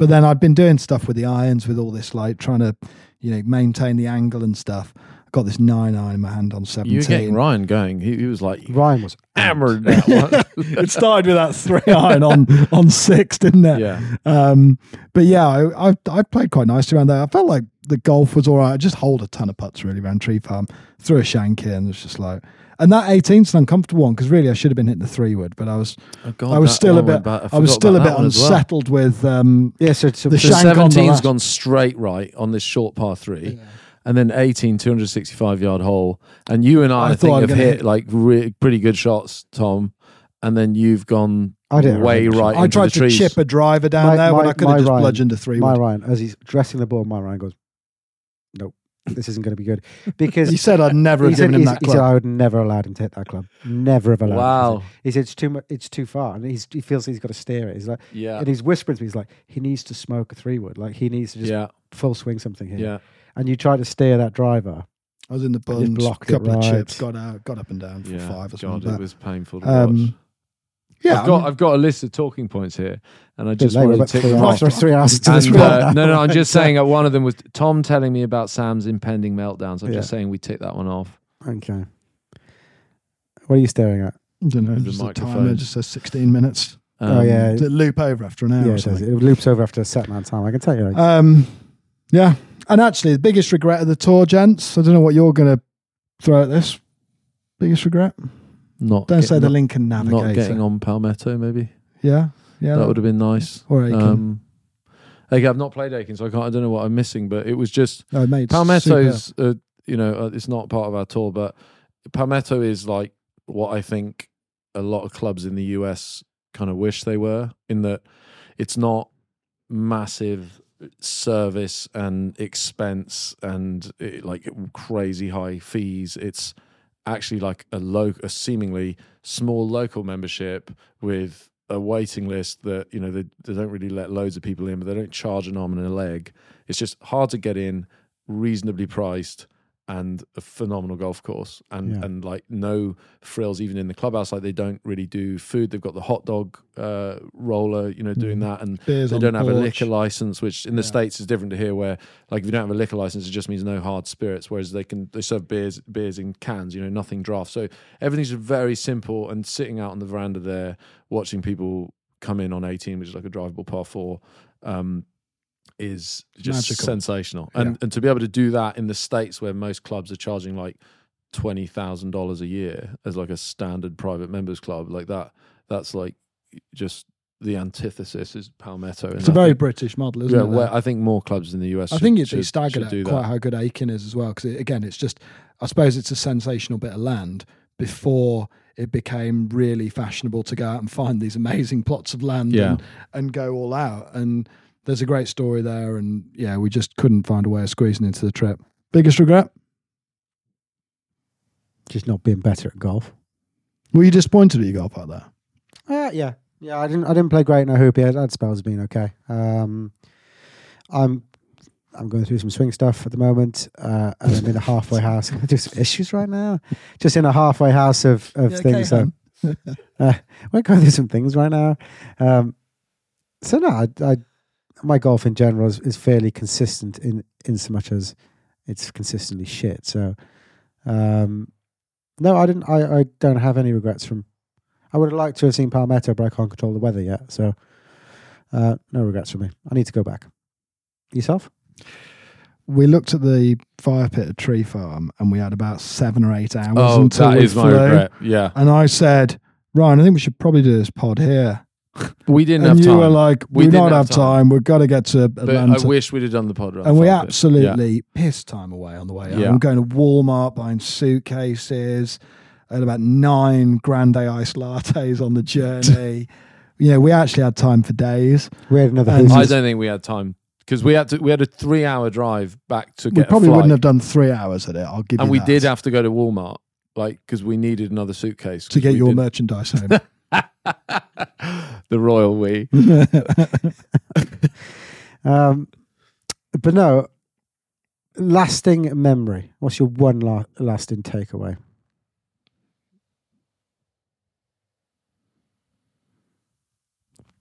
But then I'd been doing stuff with the irons, with all this like trying to, you know, maintain the angle and stuff. I've got this nine iron in my hand on seventeen. You were getting Ryan going. He, he was like Ryan was hammered that one. it started with that three iron on on six, didn't it? yeah. Um, but yeah, I, I I played quite nicely around there. I felt like the golf was all right. I just hold a ton of putts really around Tree Farm, threw a shank in. It's just like, and that 18's an uncomfortable one because really I should have been hitting the three wood, but I was Oh, God, I was still a bit went back- I, was still a bit that one as well. unsettled with um yeah. So, so The So shank on the 17's last- gone straight right on this short par three. And then 18, 265 yard hole. And you and I, I I, think, have hit, hit- like re- pretty good shots, Tom. And then you've gone I didn't way really- right I into tried the to trees. chip a driver down My- there when I could have just Ryan- bludgeoned a three my wood. Ryan, as he's dressing the ball, my Ryan goes, nope, this isn't going to be good because He said I'd never he have said, him he's- that he said. I would never allowed him to hit that club. Never have allowed. Wow. hit. He said it's too much. It's too far, and he's, he feels he's got to steer it. He's like, Yeah. and he's whispering to me. He's like, he needs to smoke a three wood. Like he needs to just Yeah. full swing something here. Yeah. And you try to steer that driver. I was in the just buns, blocked it couple of right. chips, got out, got up and down for Yeah. five or something. God, something. it was painful to. Um, watch. Yeah, I've got I mean- I've got a list of talking points here, and I just late, wanted to tick three them hours, off. three hours to this And, one. uh, no, no, I'm just saying. Uh, one of them was Tom telling me about Sam's impending meltdowns. I'm Yeah. just saying we tick that one off. Okay. What are you staring at? I don't know, just a timer just says 16 minutes. oh Um, yeah, Does it loop over after an hour yeah. or It, does. it loops over after a set amount of time. I can tell you. Um, yeah. And actually, the biggest regret of the tour, gents, I don't know what you're going to throw at this. Biggest regret? Not Don't say the not- Lincoln Navigator. Not getting on Palmetto, maybe Yeah. Yeah. that would have been nice. or Aiken. Um, okay, I've not played Aiken, so I can't. I don't know what I'm missing, but it was just no, mate. Palmetto's. Uh, you know, uh, it's not part of our tour, but Palmetto is like what I think a lot of clubs in the US kind of wish they were. In that, it's not massive service and expense and eh, like crazy high fees. It's actually like a low, a seemingly small local membership with a waiting list that you know they, they don't really let loads of people in, but they don't charge an arm and a leg. It's just hard to get in, reasonably priced, and a phenomenal golf course, and Yeah. and like no frills even in the clubhouse. Like they don't really do food. They've got the hot dog uh, roller, you know, doing that, and Beers they don't have a liquor license, which in the Yeah. states is different to here, where like if you don't have a liquor license, it just means no hard spirits. Whereas they can they serve beers beers in cans, you know, nothing draft. So everything's very simple. And sitting out on the veranda there, watching people come in on 18, which is like a drivable par four, um, is just Magical. sensational. And and to be able to do that in the states where most clubs are charging like twenty thousand dollars a year as like a standard private members club, like that, that's like just the antithesis is Palmetto. It's a I very think- British model, isn't yeah, it? well. I think more clubs in the US. I should- think it's should, staggered should do at that. quite how good Aiken is as well. Because again, it's just I suppose it's a sensational bit of land before it became really fashionable to go out and find these amazing plots of land Yeah. and, and go all out. And there's a great story there. And yeah, we just couldn't find a way of squeezing into the trip. Biggest regret? Just not being better at golf. Were you disappointed that you got out there? Uh, yeah, yeah. I didn't. I didn't play great in Hoopy. I had spells being okay. Um, I'm. I'm going through some swing stuff at the moment, uh, and I'm in a halfway house. Just issues right now. Just in a halfway house of of You okay, things. so, hon? uh, we're going through some things right now. Um, so no, I, I, my golf in general is, is fairly consistent in in so much as it's consistently shit. So, um, no, I didn't. I, I don't have any regrets from. I would have liked to have seen Palmetto, but I can't control the weather yet. So, uh, no regrets from me. I need to go back. Yourself? we looked at the fire pit at Tree Farm and we had about seven or eight hours Oh, until that we is my regret. Yeah, And I said, Ryan, I think we should probably do this pod here. We didn't and have you time. were like, We we, don't have have time. We've got to get to but Atlanta. I wish we'd have done the pod. on and we Friday. absolutely pissed time away on the way. Yeah. I'm going to Walmart buying suitcases. I had about nine grande ice lattes on the journey. you know, we actually had time for days. We had another. And- I Hoosiers. don't think we had time because we had to. We had a three-hour drive back to We get. probably a flight, wouldn't have done three hours at it. I'll give you and you we that. did have to go to Walmart, like because we needed another suitcase to 'cause get we your did- merchandise home. the royal we. Um, but no, lasting memory. What's your one la- lasting takeaway?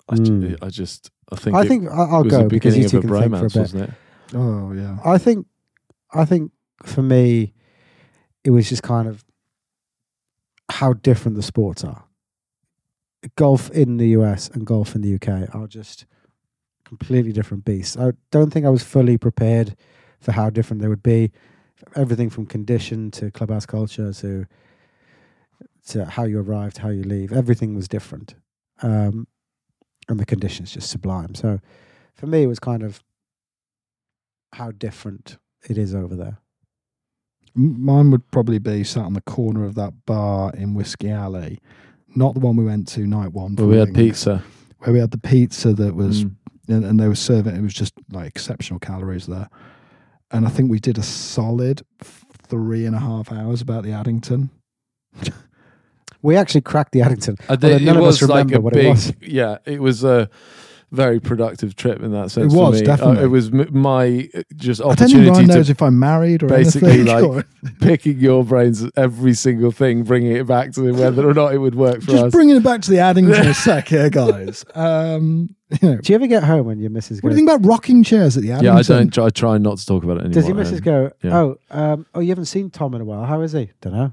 I, ju- Mm. I just. I think. I it think I- I'll was go the because beginning you of two a can think for a bromance, bit. wasn't it? oh yeah. I think, I think for me, it was just kind of how different the sports are. Golf in the US and golf in the UK are just completely different beasts. I don't think I was fully prepared for how different they would be. Everything from condition to clubhouse culture to to how you arrived, how you leave, everything was different, um, and the conditions just sublime. So, for me, it was kind of how different it is over there. Mine would probably be sat on the corner of that bar in Whiskey Alley, not the one we went to night one. But we had pizza. where we had the pizza that was, Mm. and, and they were serving. It was just like exceptional calories there, and I think we did a solid three and a half hours about the Addington. We actually cracked the Addington. I Although did, none it of us was like remember a what it big, was. yeah. It was a very productive trip in that sense. It was, for me. definitely. Uh, it was m- my uh, just I don't think opportunity knows if I'm married or basically, anything. like, or- picking your brains every single thing, bringing it back to whether or not it would work for just us. bringing it back to the Addington a sec here, guys. Um, you know, Do you ever get home and your missus what do you think about rocking chairs at the Addington? yeah, I don't. I try not to talk about it anymore. Does your at missus go, Yeah. oh, um, oh, you haven't seen Tom in a while. How is he? Don't know.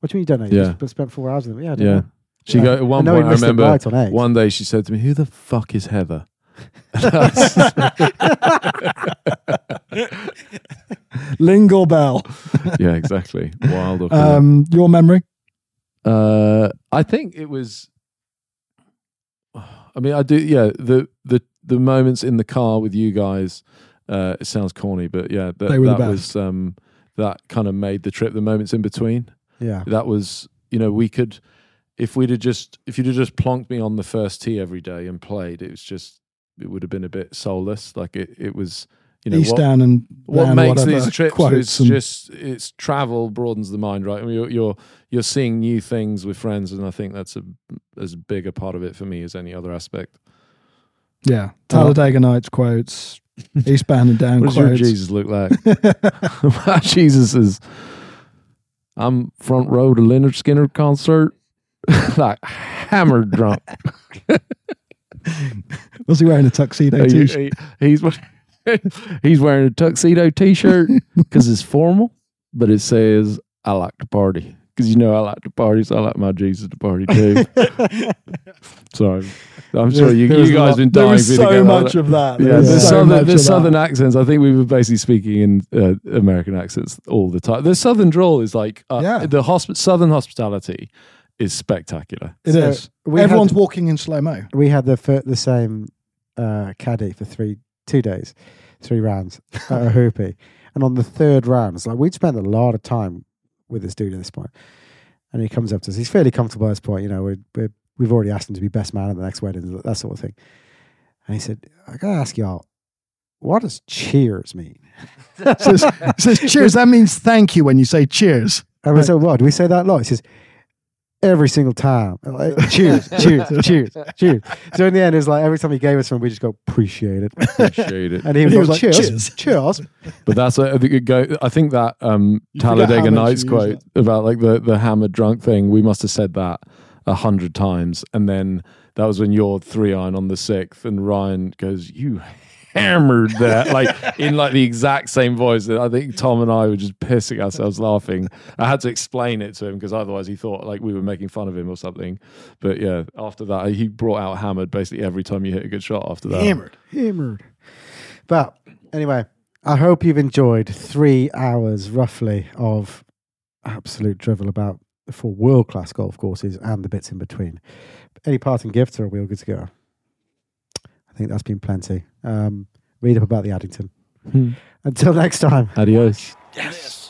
What do you mean you don't know? You Yeah. just spent four hours with him. Yeah, I don't Yeah. know. She Yeah. go at one I point. I remember on one day she said to me, "Who the fuck is Heather?" Lingle Bell. yeah, exactly. Wild. or. Um, your memory? Uh, I think it was. I mean, I do. Yeah, the the the moments in the car with you guys. Uh, it sounds corny, but yeah, that, They were the that best. was um, that kind of made the trip. The moments in between. Yeah. That was, you know, we could, if we'd have just, if you'd have just plonked me on the first tee every day and played, it was just, it would have been a bit soulless. Like it, it was, you know, East what, down and what down, makes these trips quotes is just it's travel broadens the mind right? I mean, you're, you're you're seeing new things with friends and i think that's a as big a part of it for me as any other aspect. Yeah, uh, Talladega Nights quotes, Eastbound and Down what does your quotes. jesus look like? My jesus is i'm front row to Lynyrd Skynyrd concert like hammered drunk Was he wearing a tuxedo He- he- he's he's wearing a tuxedo t-shirt because it's formal but it says i like to party because you know i like to party so i like my jesus to party too sorry i'm sure you, you guys lot- been there dying was for so get much of that. yeah, There was the so southern, much the of southern that. accents. I think we were basically speaking in uh, American accents all the time. The southern drawl is like uh, Yeah. the hosp- southern hospitality is spectacular. It So is. we had- Everyone's walking in slow mo. we had the fir- the same uh, caddy for three two days, three rounds at Ohoopee, and on the third round, it's like we'd spent a lot of time with this dude at this point, and he comes up to us. He's fairly comfortable at this point, you know. We're, we're, we've already asked him to be best man at the next wedding, that sort of thing. And he said, "I gotta ask y'all, what does cheers mean?" It says, it says cheers. That means thank you when you say cheers. And we said, "What? Do we say that a lot?" He says, "Every single time. Like, cheers, cheers, cheers, cheers." So in the end, it's like every time he gave us one, we just go appreciate it. Appreciate it. And he was, He like, was like, cheers, "Cheers." cheers. But that's a, I think it go. I think that um, You forget how Talladega Nights quote about like the the hammered drunk thing. We must have said that a hundred times, and then that was when you're three iron on the sixth, and Ryan goes, "You hammered that!" like in like the exact same voice. That I think Tom and I were just pissing ourselves laughing. I had to explain it to him because otherwise he thought like we were making fun of him or something. But yeah, after that he brought out hammered basically every time you hit a good shot. After that, Hammered. Hammered. But anyway, I hope you've enjoyed three hours roughly of absolute drivel about four world class golf courses and the bits in between. Any parting gifts, or are we all good to go? I think that's been plenty. Um, read up about the Addington. Until next time. Adios. This